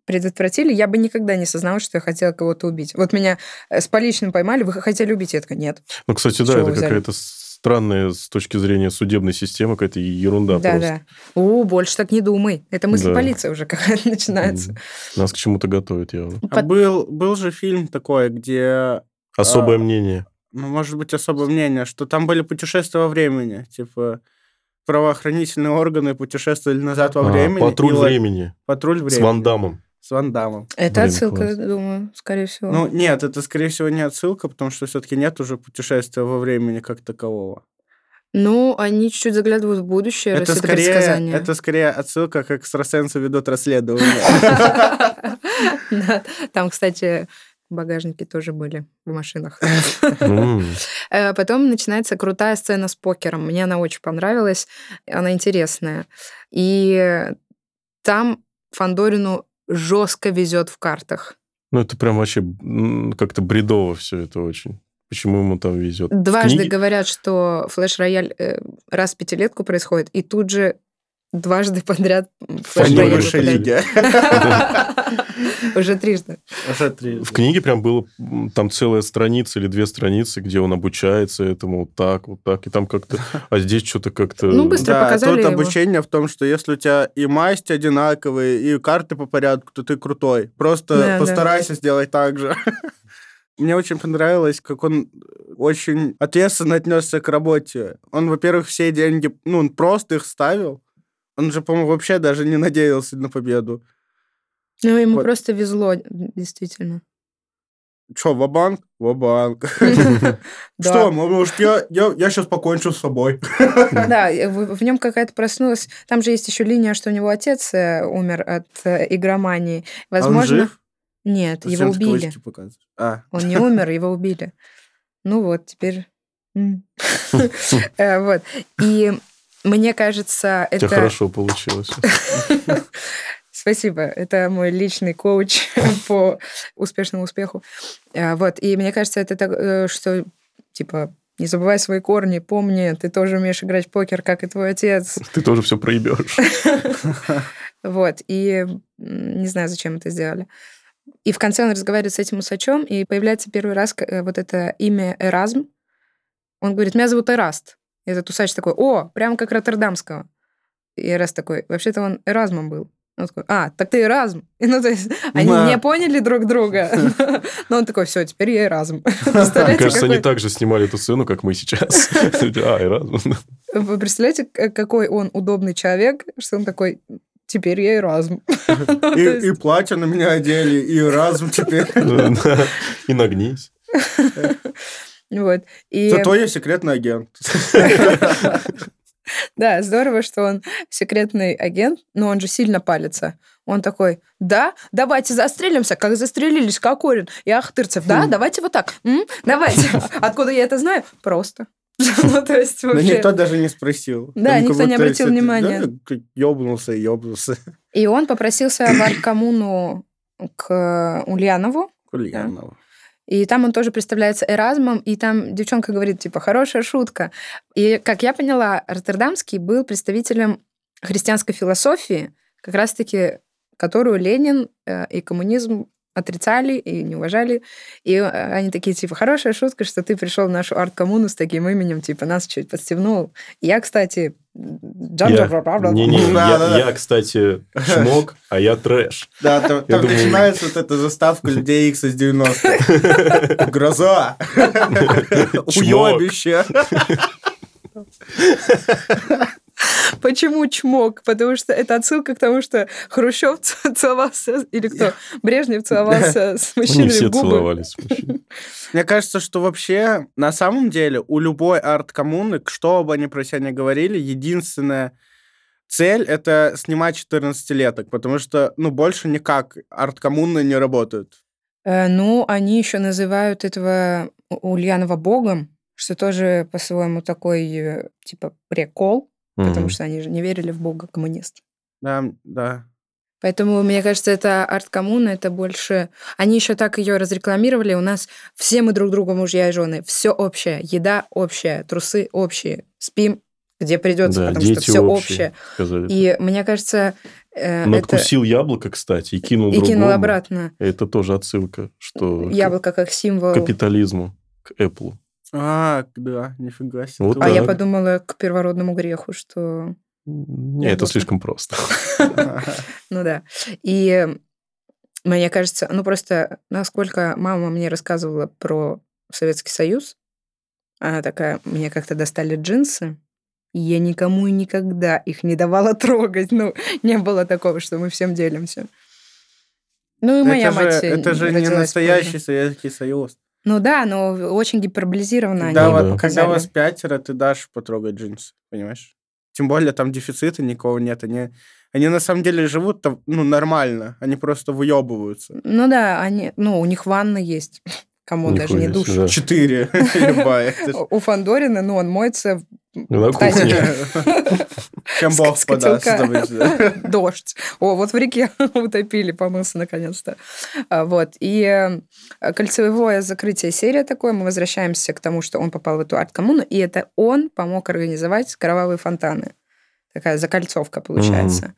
предотвратили, я бы никогда не сознала, что я хотела кого-то убить. Вот меня э, с поличным поймали, вы хотели убить? Я такая, нет. Ну, кстати, да, это какая-то странная с точки зрения судебной системы, какая-то ерунда Да, просто. да. О, больше так не думай. Это мысль Да. полиции уже какая-то начинается. Нас к чему-то готовят явно. А Под- был, был же фильм такой, где, Особое А, мнение. Ну, может быть, особое мнение, что там были путешествия во времени. Типа, правоохранительные органы путешествовали назад во А, времени. Патруль и времени. Патруль времени. С Ван Дамом. С Ван Дамом. Это Блин, отсылка, класс. думаю, скорее всего. Ну, нет, это, скорее всего, не отсылка, потому что все-таки нет уже путешествия во времени как такового. Ну, они чуть-чуть заглядывают в будущее, Это скорее, предсказание. это скорее отсылка, как экстрасенсы ведут расследование. (laughs) Там, кстати, багажники тоже были в машинах. (laughs) Э, Потом начинается крутая сцена с покером. Мне она очень понравилась. Она интересная. И там Фандорину жестко везет в картах. Ну, это прям вообще как-то бредово все это очень. Почему ему там везет? Дважды книге- говорят, что флеш-рояль э, раз в пятилетку происходит, и тут же дважды подряд выпадает. лиги. Уже трижды. Уже три. В книге прям было там целая страница или две страницы, где он обучается этому вот так, вот так, и там как-то... А здесь что-то как-то... Ну, быстро Да, показали тут его. обучение в том, что если у тебя и масть одинаковые, и карты по порядку, то ты крутой. Просто Да, да. постарайся сделать так же. (laughs) Мне очень понравилось, как он очень ответственно отнесся к работе. Он, во-первых, все деньги, ну, он просто их ставил. Он же, по-моему, вообще даже не надеялся на победу. Ну, ему Вот. просто везло, действительно. Че, ва-банк? Ва-банк. (laughs) (laughs) Что, может, я, сейчас покончу с собой. Да, (laughs) в, нем какая-то проснулась. Там же есть еще линия, что у него отец э, умер от э, игромании. Возможно. А жив? Нет, его убили. А, Он не умер, его убили. Ну вот, теперь. Э, Вот. И мне кажется, У тебя это... хорошо получилось. (laughs) Спасибо. Это мой личный коуч (laughs) по успешному успеху. А, Вот. И мне кажется, это так, э, что, типа, не забывай свои корни, помни, ты тоже умеешь играть в покер, как и твой отец. (laughs) Ты тоже все проебешь. Вот. И не знаю, зачем это сделали. И в конце он разговаривает с этим усачом, и появляется первый раз э, вот это имя Эразм. Он говорит, меня зовут Эраст. И этот усач такой, о, прям как Роттердамского. И Эраст такой, вообще-то он Эразмом был. Он такой, а, так ты Эразм. И, (laughs) ну, то есть они Да. не поняли друг друга. (laughs) Но он такой, все, теперь я Эразм. (laughs) Кажется, они так же снимали эту сцену, как мы сейчас. А, и Эразм. Вы представляете, какой он удобный человек, что он такой, теперь я Эразм. Ну, и, платье на меня одели, и разум теперь. И нагнись. Вот. И... Зато я секретный агент. (laughs) Да, здорово, что он секретный агент, но он же сильно палится. Он такой, да, давайте застрелимся, как застрелились Кокорин и Ахтырцев. Да, Хм. давайте вот так. М? Давайте. (laughs) Откуда я это знаю? Просто. (laughs) Ну, то есть Но вообще... никто даже не спросил. Да, Там никто не обратил внимания. да, Ёбнулся и ёбнулся. И он попросился в аркоммуну к Ульянову, Ульянова. И там он тоже представляется Эразмом, и там девчонка говорит, типа, хорошая шутка. И, как я поняла, Роттердамский был представителем христианской философии, как раз-таки которую Ленин э, и коммунизм отрицали и не уважали. И э, они такие, типа, хорошая шутка, что ты пришел в нашу арт-коммуну с таким именем, типа, нас чуть подстегнул. Я, кстати, Я, не, не, Да, я, да, да. я, кстати, шмок, а я трэш. Да, там, там думаю- начинается вот эта заставка людей X из 90 (laughs) Гроза. Уебище. (laughs) (laughs) Почему чмок? Потому что это отсылка к тому, что Хрущев целовался, или кто? (laughs) Брежнев целовался с Ну, Не мужчинами все в губы. целовались. (laughs) мужчины. Мне кажется, что вообще на самом деле у любой арт-коммуны, что бы они про себя не говорили, единственная цель — это снимать 14-леток, потому что, ну, больше никак арт-коммуны не работают. Э, Ну, они еще называют этого Ульянова богом, что тоже по-своему такой, э, типа, прикол, потому Мгм. что они же не верили в бога коммунист. Да, да. Поэтому, мне кажется, это арт-коммуна, это больше... Они еще так ее разрекламировали. У нас все мы друг другу мужья и жены. Все общее. Еда общая, трусы общие. Спим, где придется, Да, потому что дети все общие, общее. И мне кажется, э, это... Надкусил яблоко, кстати, и кинул И кинул другому. обратно. Это тоже отсылка, что Яблоко как символ. к капитализму, к Apple. А, да, нифига себе. Вот А я подумала к первородному греху, что... Не, это слишком просто. (laughs) Ну да. И мне кажется, ну просто насколько мама мне рассказывала про Советский Союз, она такая, мне как-то достали джинсы, и я никому и никогда их не давала (laughs) трогать. Ну, не было такого, что мы всем делимся. Ну и моя это же, мать это же не настоящий позже. Советский Союз. Ну да, но очень гиперболизированно Когда, они вот- да. когда показали. вас пятеро, ты дашь потрогать джинсы, понимаешь? Тем более там дефицита никого нет. Они, они на самом деле живут там, ну, нормально. Они просто выебываются. Ну да, они, ну, у них ванна есть. (laughs) Кому даже не душ. да. Четыре. (laughs) У Фандорина, ну, он моется На кухне. Чем Бог подаст. (laughs) Дождь. О, вот в реке (laughs) утопили, помылся наконец-то. А, Вот. И э, кольцевое закрытие серия такое. Мы возвращаемся к тому, что он попал в эту арт-коммуну, и это он помог организовать кровавые фонтаны. Такая закольцовка получается.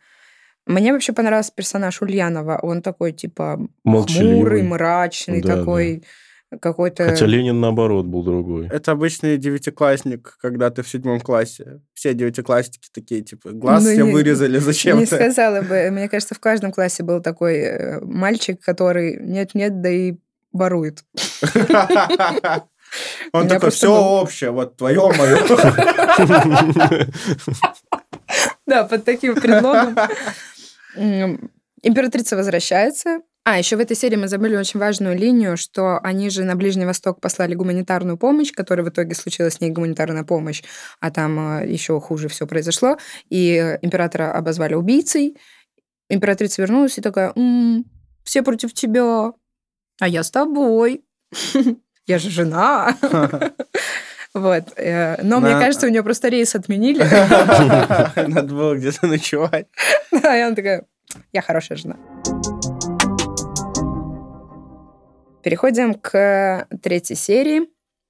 Мне вообще понравился персонаж Ульянова. Он такой, типа, хмурый, мрачный Да, такой, какой-то... Хотя Ленин, наоборот, был другой. Это обычный девятиклассник, когда ты в седьмом классе. Все девятиклассники такие, типа, глаз Ну, себе не- вырезали Не зачем-то. сказала бы. Мне кажется, в каждом классе был такой э, мальчик, который нет-нет, да и ворует. (laughs) Он такой, все общее, вот твое, мое. (laughs) Да, под таким предлогом. (laughs) Императрица возвращается. А, еще в этой серии мы забыли очень важную линию, что они же на Ближний Восток послали гуманитарную помощь, которая в итоге случилась не гуманитарная помощь, а там еще хуже все произошло. И э, императора обозвали убийцей. Императрица вернулась и такая, «М, все против тебя, а я с тобой. (laughs) Я же жена. (laughs) (laughs) Вот. э, Но мне На- кажется, у нее просто рейс отменили. Надо было где-то ночевать. Да, и она такая, я хорошая жена. Переходим к третьей серии.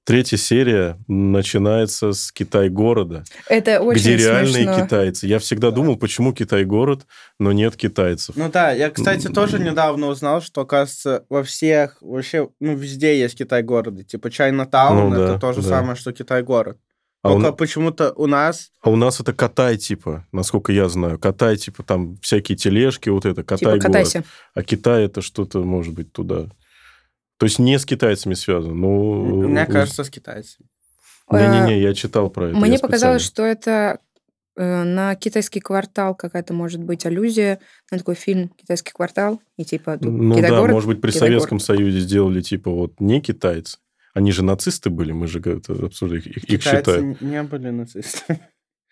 Третья серия начинается с Китай-города, Это очень где реальные смешно. китайцы. Я всегда думал, почему Китай-город, но нет китайцев. Ну да, я, кстати, тоже недавно узнал, что, оказывается, во всех, вообще, ну, везде есть Китай-города. Типа Чайна-таун, Ну это да, то же да. самое, что Китай-город. А у, Только почему-то у нас... а у нас это Катай, типа, насколько я знаю. Катай, типа, там всякие тележки, вот это, Типа, Катай-город. катайся. А Китай это что-то, может быть, туда. То есть не с китайцами связано. Ну, Мне кажется, с китайцами. Не-не-не, я читал про это. Мне показалось, что это э, на китайский квартал какая-то может быть аллюзия на такой фильм «Китайский квартал». И типа тут Ну да, может быть, при Китай-город. Советском Союзе сделали, типа, вот не китайцы. Они же нацисты были, мы же это обсуждали, их, их Китайцы не были нацистами.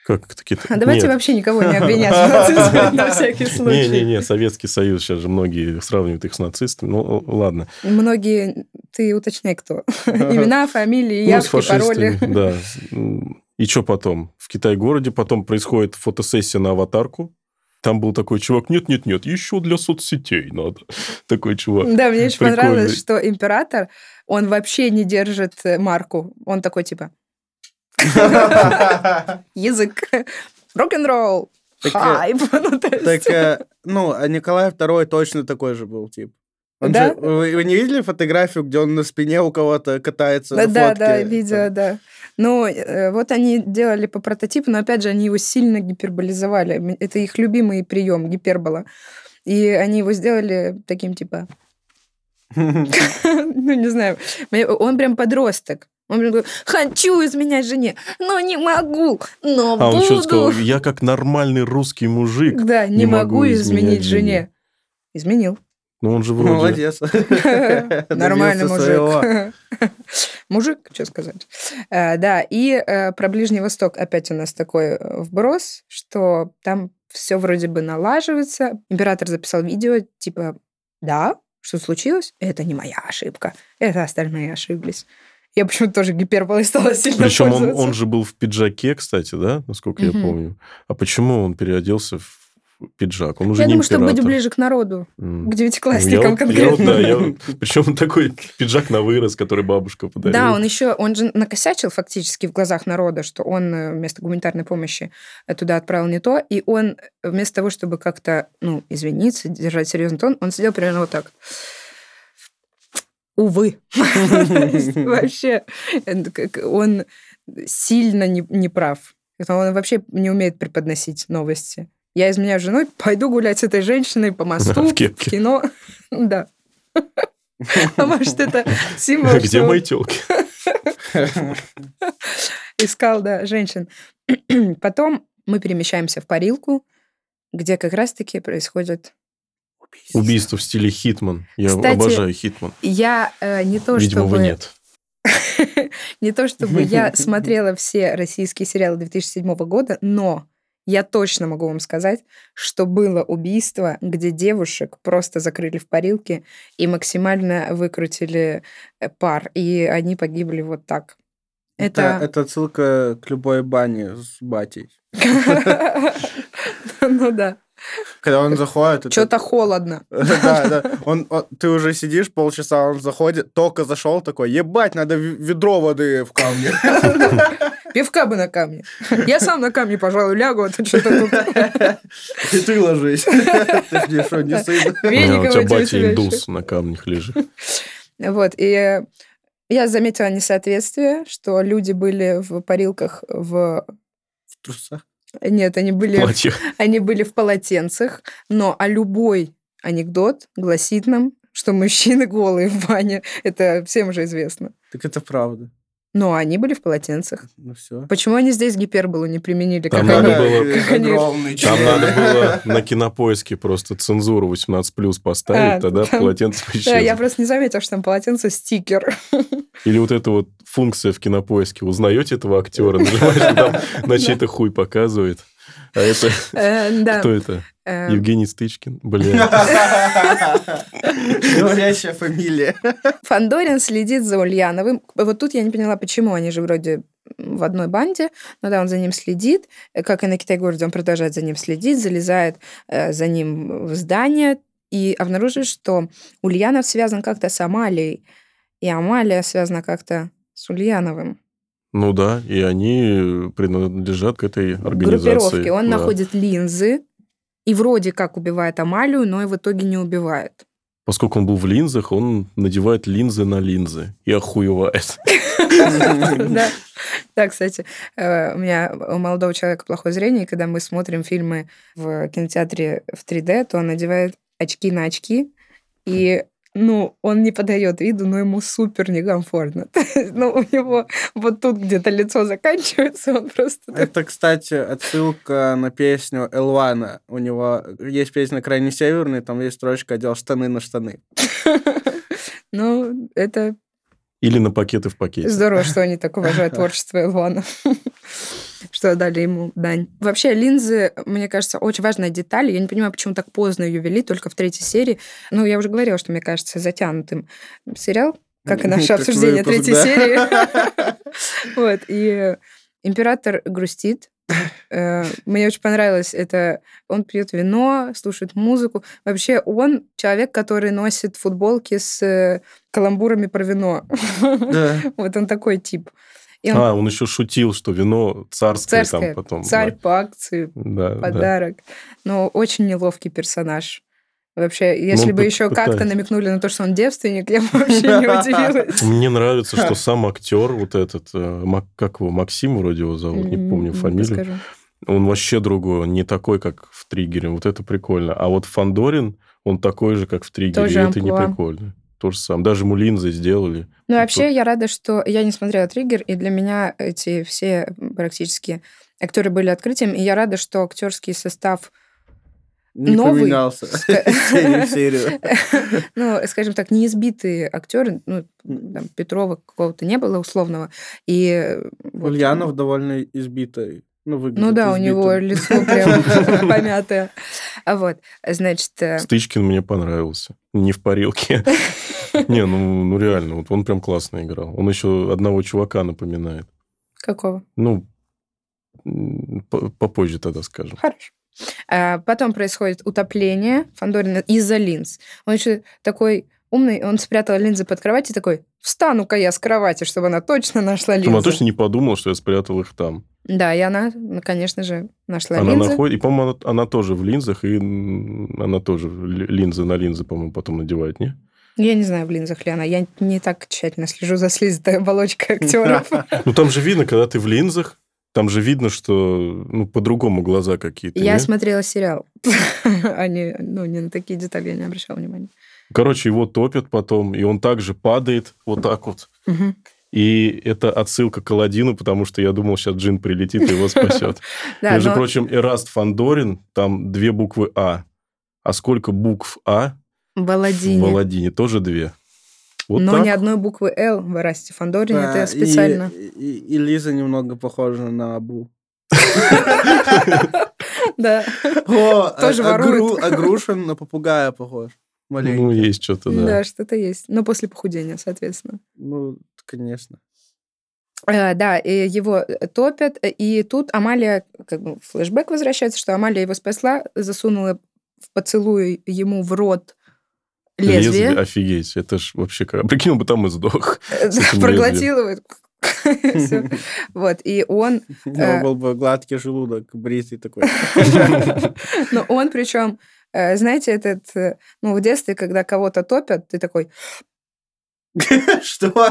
Как китайцы? А давайте вообще никого не (laughs) обвинять в нацизме на всякий случай. Не-не-не, Советский Союз, сейчас же многие сравнивают их с нацистами. Ну, ладно. Многие, ты уточняй, кто. Имена, фамилии, Ну, явки, пароли. фашистами, да. И что потом? В Китай-городе потом происходит фотосессия на аватарку. Там был такой чувак, нет-нет-нет, еще для соцсетей надо. (laughs) Такой чувак. Да, мне очень понравилось, что император, он вообще не держит марку. Он такой, типа, (laughs) язык, рок-н-ролл, э, хайп. (laughs) Ну, Так, э, ну, а Николай II точно такой же был, тип. Он Да? же- вы, вы не видели фотографию, где он на спине у кого-то катается Да, на да, фотке? да, видео, да. Ну, э, вот они делали по прототипу, но опять же, они его сильно гиперболизовали. Это их любимый прием, гипербола. И они его сделали таким, типа, (laughs) ну, не знаю, он прям подросток. Он прям говорит, хочу изменять жене, но не могу, но А он что буду. сказал? Я как нормальный русский мужик. Да, не, не могу, могу изменить, изменять жене. жене. Изменил. Ну, он же вроде... Молодец. (laughs) Нормальный мужик. (laughs) Мужик, что сказать. Э, Да, и э, про Ближний Восток опять у нас такой э, вброс, что там все вроде бы налаживается. Император записал видео, типа, да, что случилось? Это не моя ошибка. Это остальные ошиблись. Я почему-то тоже гиперболой стала сильно Причем он, он же был в пиджаке, кстати, да, насколько я Мгм. помню. А почему он переоделся в пиджак? Он уже Я не думаю, чтобы быть император. ближе к народу, М. к Я девятиклассникам я конкретно. да, я (laughs) Причем он такой пиджак на вырос, который бабушка подарила. Да, он еще, он же накосячил фактически в глазах народа, что он э, вместо гуманитарной помощи э, туда отправил не то, и он э, вместо того, чтобы как-то, ну, извиниться, держать серьезный тон, он сидел примерно вот так. Увы. (laughs) (laughs) Вообще, э, он сильно не, прав. Он вообще не умеет преподносить новости. Я изменяю женой, пойду гулять с этой женщиной по мосту, В кино. (laughs) Да. А может, это символ, Где мои телки? искал, да, женщин. (clears throat) Потом мы перемещаемся в парилку, где как раз-таки происходит... Убийство в стиле Хитман. Я Кстати, обожаю Хитман. Я э, не то, Видимо, чтобы... вы нет. (laughs) не то, чтобы я (laughs) смотрела все российские сериалы 2007 года, но я точно могу вам сказать, что было убийство, где девушек просто закрыли в парилке и максимально выкрутили э, пар, и они погибли вот так. Это, Это... это отсылка к любой бане с батей. (laughs) Ну да. Когда он заходит... это- Что-то холодно. (laughs) Да, да. Он, он- ты уже сидишь полчаса, он заходит, только зашел такой, ебать, надо ведро воды в камне. (laughs) Пивка бы на камне. Я сам на камне, пожалуй, лягу, а то что-то тут... (laughs) И ты ложись. Ты мне что, не сын? У тебя батя индус на камнях лежит. Вот, и я заметила несоответствие, что люди были в парилках в... В трусах. Нет, они были, Платье. (laughs) они были в полотенцах, но а любой анекдот гласит нам, что мужчины голые в бане. Это всем уже известно. Так это правда. Но они были в полотенцах. Ну все. Почему они здесь гиперболу не применили? Там как надо они- было- как они- Там надо было (laughs) на кинопоиске просто цензуру 18 плюс поставить, А, тогда там- полотенце Да, я просто не заметила, что там полотенце стикер. (laughs) Или вот эта вот функция в кинопоиске. Узнаете этого актера, нажимаешь, там (laughs) на чей-то хуй показывает. А это Э, кто это? Э, Евгений Стычкин? Бля. Говорящая фамилия. Фандорин следит за Ульяновым. Вот тут я не поняла, почему они же вроде в одной банде, но да, он за ним следит, как и на Китай-городе, он продолжает за ним следить, залезает э, за ним в здание и обнаруживает, что Ульянов связан как-то с Амалией, и Амалия связана как-то с Ульяновым. Ну да, и они принадлежат к этой организации. Группировки. Он да. находит линзы и вроде как убивает Амалию, но и в итоге не убивает. Поскольку он был в линзах, он надевает линзы на линзы и охуевает. (laughs) Да. Да, кстати, э, у меня у молодого человека плохое зрение, и когда мы смотрим фильмы в кинотеатре в 3D, то он надевает очки на очки, и ну, он не подает виду, но ему супер некомфортно. (laughs) Ну, у него вот тут где-то лицо заканчивается, он просто... Это, кстати, отсылка на песню Элвана. У него есть песня «Крайне северный», там есть строчка «Одел штаны на штаны». (laughs) Ну, это Или на пакеты в пакете. здорово, что они так уважают творчество Илвана. (laughs) Что дали ему дань. Вообще, линзы, мне кажется, очень важная деталь. Я не понимаю, почему так поздно ее ввели, только в третьей серии. Ну, я уже говорила, что мне кажется затянутым сериал, как и (laughs) наше обсуждение третьей серии. (laughs) Вот, и император грустит, Э, Мне очень понравилось это. Он пьет вино, слушает музыку. Вообще он человек, который носит футболки с э, каламбурами про вино. Да. (laughs) Вот он такой тип. И он А, он еще шутил, что вино царское, царское, там потом. царь по акции, Да, да. подарок. Но очень неловкий персонаж. Вообще, если он бы еще как-то намекнули на то, что он девственник, я бы вообще не удивилась. (laughs) Мне нравится, что сам актер, вот этот, э, как его, Максим вроде его зовут, не помню фамилию. подскажу. Он вообще другой, он не такой, как в Триггере. Вот это прикольно. А вот Фандорин, он такой же, как в Триггере. И это не прикольно. То же самое. Даже ему линзы сделали. Ну, вообще, я рада, что я не смотрела «Триггер», и для меня эти все практически актеры были открытием, и я рада, что актерский состав, Не Новый. поменялся. (laughs) (laughs) (laughs) Ну, скажем так, не избитые актеры, ну, там, Петрова какого-то не было условного, и... Ульянов довольно избитый. Ну, выглядит Ну да, у него избитым. лицо прям помятое. А вот, значит, э, Стычкин мне понравился. Не в парилке. (laughs) Не, ну, ну реально, вот он прям классно играл. Он еще одного чувака напоминает. какого? Ну, попозже тогда скажем. Хорошо. А, Потом происходит утопление Фандорина из-за линз. Он еще такой умный, он спрятал линзы под кровать и такой, встану-ка я с кровати, чтобы она точно нашла линзы. Она точно не подумала, что я спрятал их там. Да, и она, конечно же, нашла Она линзы. находит, и, по-моему, она, она тоже в линзах, и она тоже ли- линзы на линзы, по-моему, потом надевает, не? Я не знаю, в линзах ли она. Я не так тщательно слежу за слизистой оболочкой актеров. (laughs) Ну, там же видно, когда ты в линзах, там же видно, что ну, по-другому глаза какие-то. Я не? смотрела сериал. (laughs) Не, ну, не на такие детали я не обращала внимания. Короче, его топят потом, и он также падает вот так вот. Мгм. И это отсылка к Аладдину, потому что я думал, сейчас Джин прилетит и его спасет. (laughs) Между прочим, Эраст Фандорин, там две буквы А. А сколько букв А в в Аладдине. Аладдине? Тоже две. Вот Но так. ни одной буквы «Л» в Расте Фандорине. Да, Это специально. И, и- и Лиза немного похожа на Абу. Да. (laughs) О, Тоже а- а ворует. Гру- а Грушин на попугая похож. Маленький. Ну, есть что-то, да. Да, что-то есть. Но после похудения, соответственно. Ну, конечно. Э, Да, и его э, топят, и тут Амалия, как бы флешбэк возвращается, что Амалия его спасла, засунула в поцелуй ему в рот лезвие, Офигеть. Это ж вообще... как- Прикинь, он бы там и сдох. э, проглотил его. (laughs) Вот, и он, У Э. него был бы гладкий желудок, бритый такой. (laughs) но он причем, э, знаете, этот, ну, в детстве, когда кого-то топят, ты такой, (laughs) Что? (laughs)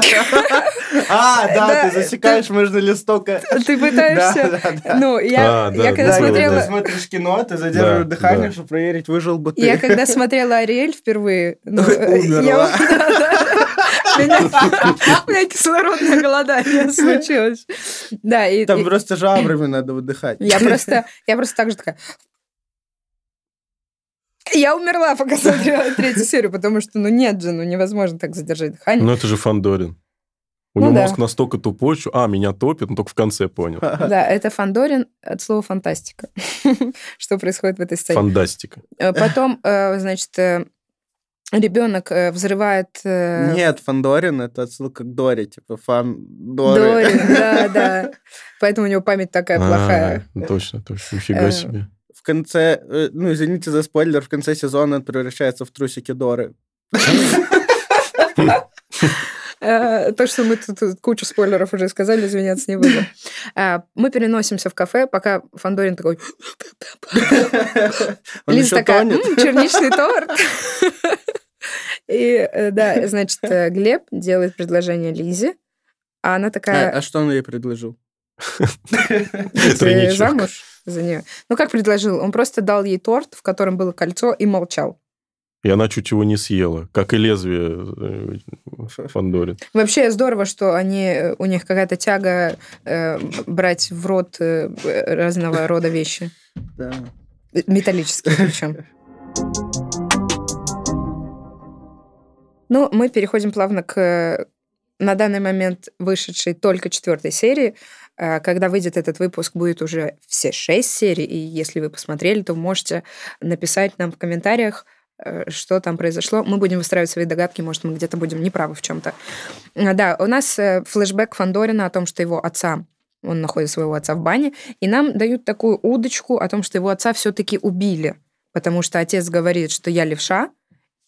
А, Да, ты засекаешь между листок. (laughs) ты пытаешься... Да, да, да. Ну, я, А, когда смотрела... ты смотришь кино, ты задерживаешь дыхание, чтобы проверить, выжил бы ты. Я когда смотрела Ариэль впервые, Умерла. я- да, да. У меня кислородное голодание случилось. Да, и Там и просто жабрами надо выдыхать. я просто, я просто так же такая... Я умерла, пока (laughs) смотрела третью серию, потому что, ну, нет же, ну, невозможно так задержать дыхание. Ну, это же Фандорин. У Ну него да. мозг настолько тупой, что... А, меня топит, но только в конце понял. (laughs) Да, это Фандорин от слова фантастика. (laughs) Что происходит в этой сцене. Фантастика. Э, Потом, э, значит, ребенок взрывает... э, Нет, Фандорин это отсылка к Доре, типа фан Доры. Дорин, да, да. Поэтому у него память такая плохая. А, ну, Точно, точно. Нифига Э, себе. В конце, э, ну извините за спойлер, в конце сезона он превращается в трусики Доры. Э, То, что мы тут кучу спойлеров уже сказали, извиняться не буду. А, Мы переносимся в кафе, пока Фандорин такой... Лиза такая, тонет. «М, черничный торт. И, э, да, значит, э, Глеб делает предложение Лизе, а она А такая, а что он ей предложил? ты замуж за нее? Ну, как предложил? Он просто дал ей торт, в котором было кольцо, и молчал. И она чуть его не съела, как и лезвие э, (laughs) Фандорин. Вообще здорово, что они, э, у них какая-то тяга э, брать в рот э, разного рода вещи. Да. Металлические причем. Ну, мы переходим плавно к э, на данный момент вышедшей только четвертой серии. Э, Когда выйдет этот выпуск, будет уже все шесть серий. И если вы посмотрели, то можете написать нам в комментариях, э, что там произошло. Мы будем выстраивать свои догадки, может, мы где-то будем неправы в чем-то. Да, у нас э, флешбэк Фандорина о том, что его отца он находит своего отца в бане, и нам дают такую удочку о том, что его отца все-таки убили, потому что отец говорит, что я левша,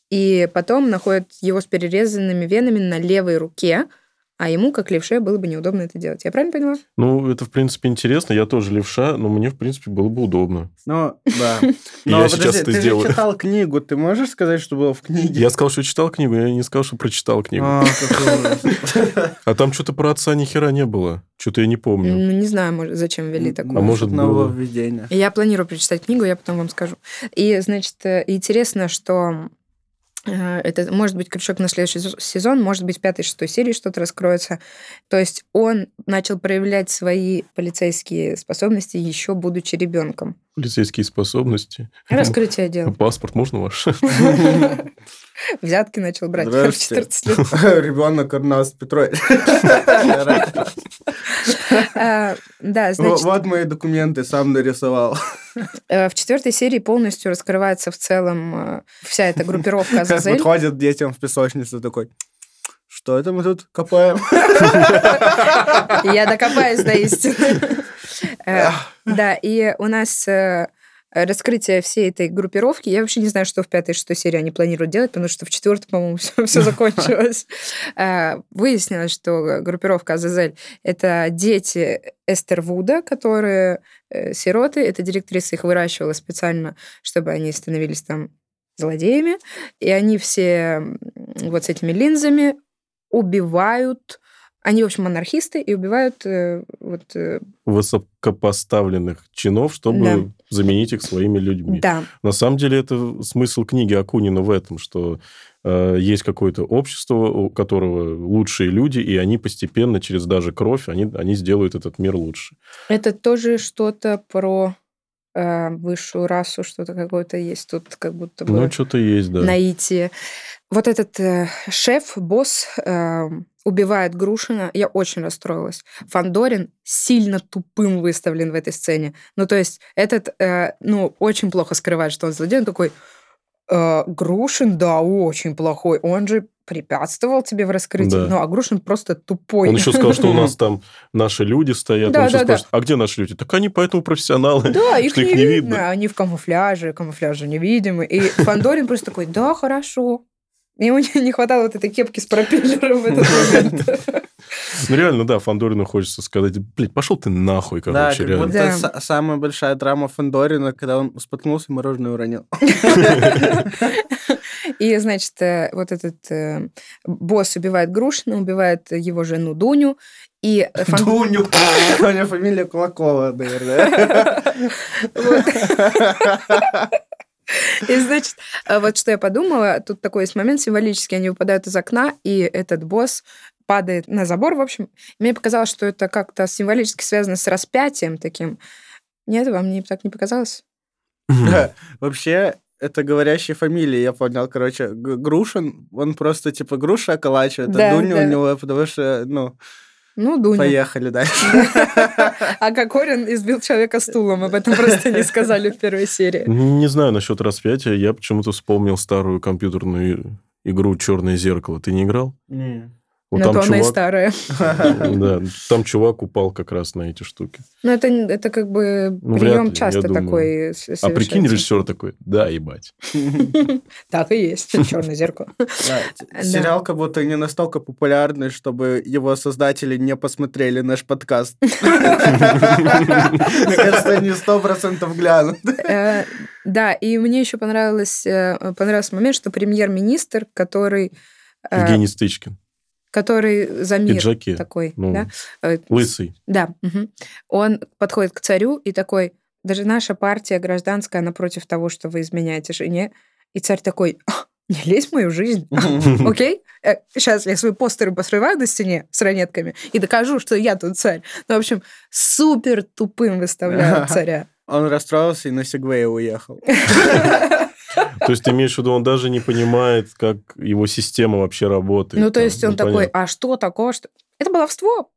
и потом находят его с перерезанными венами на левой руке, а ему, как левше, было бы неудобно это делать. Я правильно поняла? Ну, это, в принципе, интересно. Я тоже левша, но мне, в принципе, было бы удобно. Ну, да. (laughs) Я сейчас это ты сделаю. же читал книгу, ты можешь сказать, что было в книге? Я сказал, что читал книгу, я не сказал, что прочитал книгу. А. (laughs) А там что-то про отца ни хера не было. Что-то я не помню. Ну, не знаю, может, зачем ввели такое. А может, было? нововведение. Я планирую прочитать книгу, я потом вам скажу. И, значит, э, интересно, что это может быть крючок на следующий сез- сезон, может быть, в пятой-шестой серии что-то раскроется. То есть он начал проявлять свои полицейские способности еще будучи ребенком. Полицейские способности. Раскрытие дел. (laughs) Паспорт можно ваш? (laughs) Взятки начал брать в Здравствуйте. 14 лет. (laughs) Ребенок Арнас Петрович. А, Да, значит, вот мои документы, сам нарисовал. э, в четвертой серии полностью раскрывается в целом э, вся эта группировка Азазель. Подходит детям в песочницу такой, что это мы тут копаем? Я докопаюсь до истины. Э, Да, и у нас э, раскрытие всей этой группировки. Я вообще не знаю, что в пятой и шестой серии они планируют делать, потому что в четвертой, по-моему, (laughs) все, закончилось. Э, Выяснилось, что группировка Азазель — это дети Эстер Вуда, которые сироты. Эта директриса их выращивала специально, чтобы они становились там злодеями. И они все вот с этими линзами убивают... Они, в общем, анархисты и убивают э, вот... э, Высокопоставленных чинов, чтобы Да. заменить их своими людьми. да, На самом деле это смысл книги Акунина в этом, что э, есть какое-то общество, у которого лучшие люди, и они постепенно через даже кровь, они, они сделают этот мир лучше. Это тоже что-то про э, высшую расу, что-то какое-то есть тут, как будто бы Ну, что-то есть, да. наитие. Вот этот э, шеф, босс, э, убивает Грушина. Я очень расстроилась. Фандорин сильно тупым выставлен в этой сцене. Ну, то есть этот, э, ну, очень плохо скрывает, что он злодей. Он такой, «Э, Грушин, да, очень плохой. Он же препятствовал тебе в раскрытии. Да. Ну, а Грушин просто тупой. Он еще сказал, что у нас (laughs) там наши люди стоят. Да, Он да, да. спрашивает, а где наши люди? Так они поэтому профессионалы. Да, (laughs) их не их не видно. видно. Они в камуфляже, камуфляже невидимы. И Фандорин просто такой, да, хорошо. Ему не (laughs) не хватало вот этой кепки с пропеллером в этот момент. (laughs) Ну, реально, да, Фандорину хочется сказать, блядь, пошел ты нахуй, Да, короче, как реально. будто Да. са- самая большая драма Фандорина, когда он споткнулся и мороженое уронил. (laughs) И, значит, э, вот этот э, босс убивает Грушина, убивает его жену Дуню. И Фан- Дуню. У меня фамилия Кулакова, наверное. Вот. И, значит, а вот что я подумала, тут такой есть момент символический, они выпадают из окна, и этот босс падает на забор, в общем. Мне показалось, что это как-то символически связано с распятием таким. Нет, вам не, так не показалось? Вообще, это говорящие фамилии, я понял. Короче, Грушин, он просто типа груша околачивает, а да. у него, потому что, ну, Ну, Дуня. поехали дальше. (laughs) А Кокорин избил человека стулом, об этом просто не сказали в первой серии. Не знаю насчет распятия, я почему-то вспомнил старую компьютерную игру «Черное зеркало». Ты не играл? Вот Но там то она и чувак, старая. (laughs) да, там чувак упал как раз на эти штуки. Ну, это, это как бы Ну, прием ли, часто такой А прикинь, режиссер такой, да, ебать. (laughs) Так и есть, (laughs) черное зеркало. Сериал как будто не настолько популярный, чтобы его создатели не посмотрели наш подкаст. Мне кажется, они сто процентов глянут. Э, Да, и мне еще понравилось, э, понравился момент, что премьер-министр, который, э, Евгений Стычкин. Который за мир пиджаке. такой, Ну, да, э, Лысый. да, мгм. он подходит к царю и такой, даже наша партия гражданская, она против того, что вы изменяете жене. И царь такой, «А, не лезь в мою жизнь, (laughs) окей? Сейчас я свои постеры посрываю на стене с ранетками и докажу, что я тут царь. Ну, в общем, супер тупым выставляют (laughs) царя. Он расстроился и на Сегвее уехал. (laughs) То есть ты имеешь в виду, он даже не понимает, как его система вообще работает. Ну, то есть он такой, а что такое? Что... Это баловство.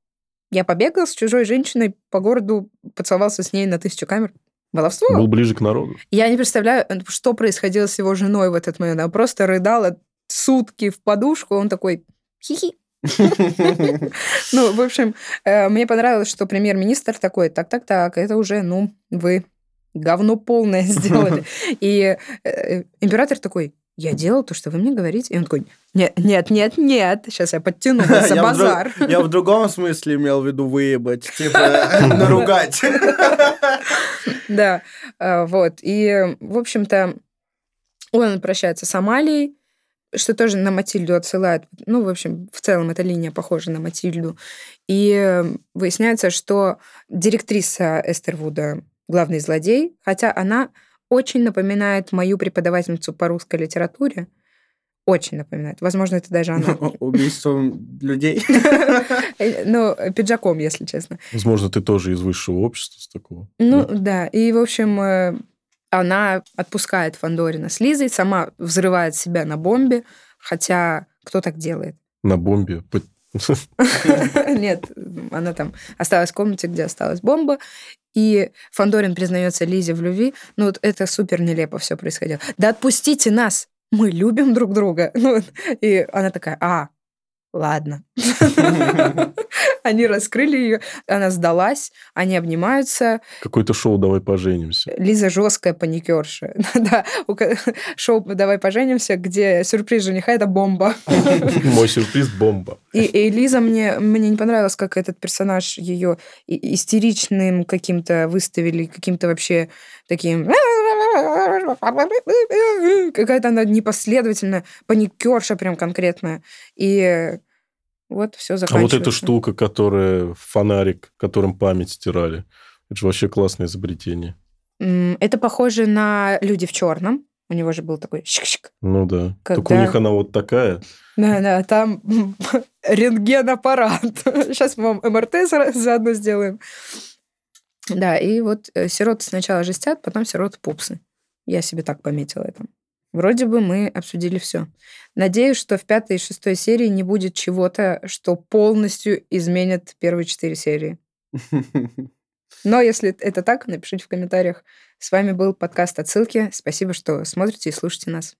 Я побегал с чужой женщиной по городу, поцеловался с ней на тысячу камер. Баловство. Был ближе к народу. Я не представляю, э, что происходило с его женой в этот момент. Она просто рыдала сутки в подушку. Он такой, хихи, (laughs) Ну, в общем, э, мне понравилось, что премьер-министр такой, так-так-так, это уже, ну, вы говно полное (laughs) сделали. И э, император такой, я делал то, что вы мне говорите. И он такой, нет, нет, нет, нет, сейчас я подтяну за (laughs) базар. Я в другом смысле имел в виду выебать, типа (laughs) наругать. Да, э, вот. И, в общем-то, он прощается с Амалией, что тоже на Матильду отсылает. Ну, в общем, в целом эта линия похожа на Матильду. И э, выясняется, что директриса Эстервуда главный злодей, хотя она очень напоминает мою преподавательницу по русской литературе. Очень напоминает. Возможно, это даже она. (laughs) Убийством людей. (laughs) Ну, пиджаком, если честно. Возможно, ты тоже из высшего общества с такого. Ну, Да. да. И, в общем, э, она отпускает Фандорина с Лизой, сама взрывает себя на бомбе, хотя кто так делает? На бомбе. (laughs) Нет, она там осталась в комнате, где осталась бомба, и Фандорин признается Лизе в любви. Ну, вот это супер нелепо все происходило. Да отпустите нас! Мы любим друг друга. (laughs) Ну, и она такая, а, ладно. (laughs) Они раскрыли ее, она сдалась, они обнимаются. Какое-то шоу «Давай поженимся». Лиза жесткая паникерша. (laughs) да, шоу «Давай поженимся», где сюрприз жениха — это бомба. (laughs) Мой сюрприз – бомба. И, и Лиза мне, мне не понравилось, как этот персонаж ее истеричным каким-то выставили, каким-то вообще таким... (laughs) Какая-то она непоследовательная, паникерша прям конкретная. И вот все А заканчивается. вот эта штука, которая фонарик, которым память стирали, это же вообще классное изобретение. Это похоже на «Люди в черном». У него же был такой щик-щик. Ну да. Только у Когда- них она вот такая. Да-да, там (laughs) рентген-аппарат. (laughs) Сейчас мы вам МРТ за- заодно сделаем. Да, и вот э, сироты сначала жестят, потом сироты пупсы. Я себе так пометила это. Вроде бы мы обсудили все. Надеюсь, что в пятой и шестой серии не будет чего-то, что полностью изменит первые четыре серии. (laughs) Но если это так, напишите в комментариях. С вами был подкаст «Отсылки». Спасибо, что смотрите и слушаете нас.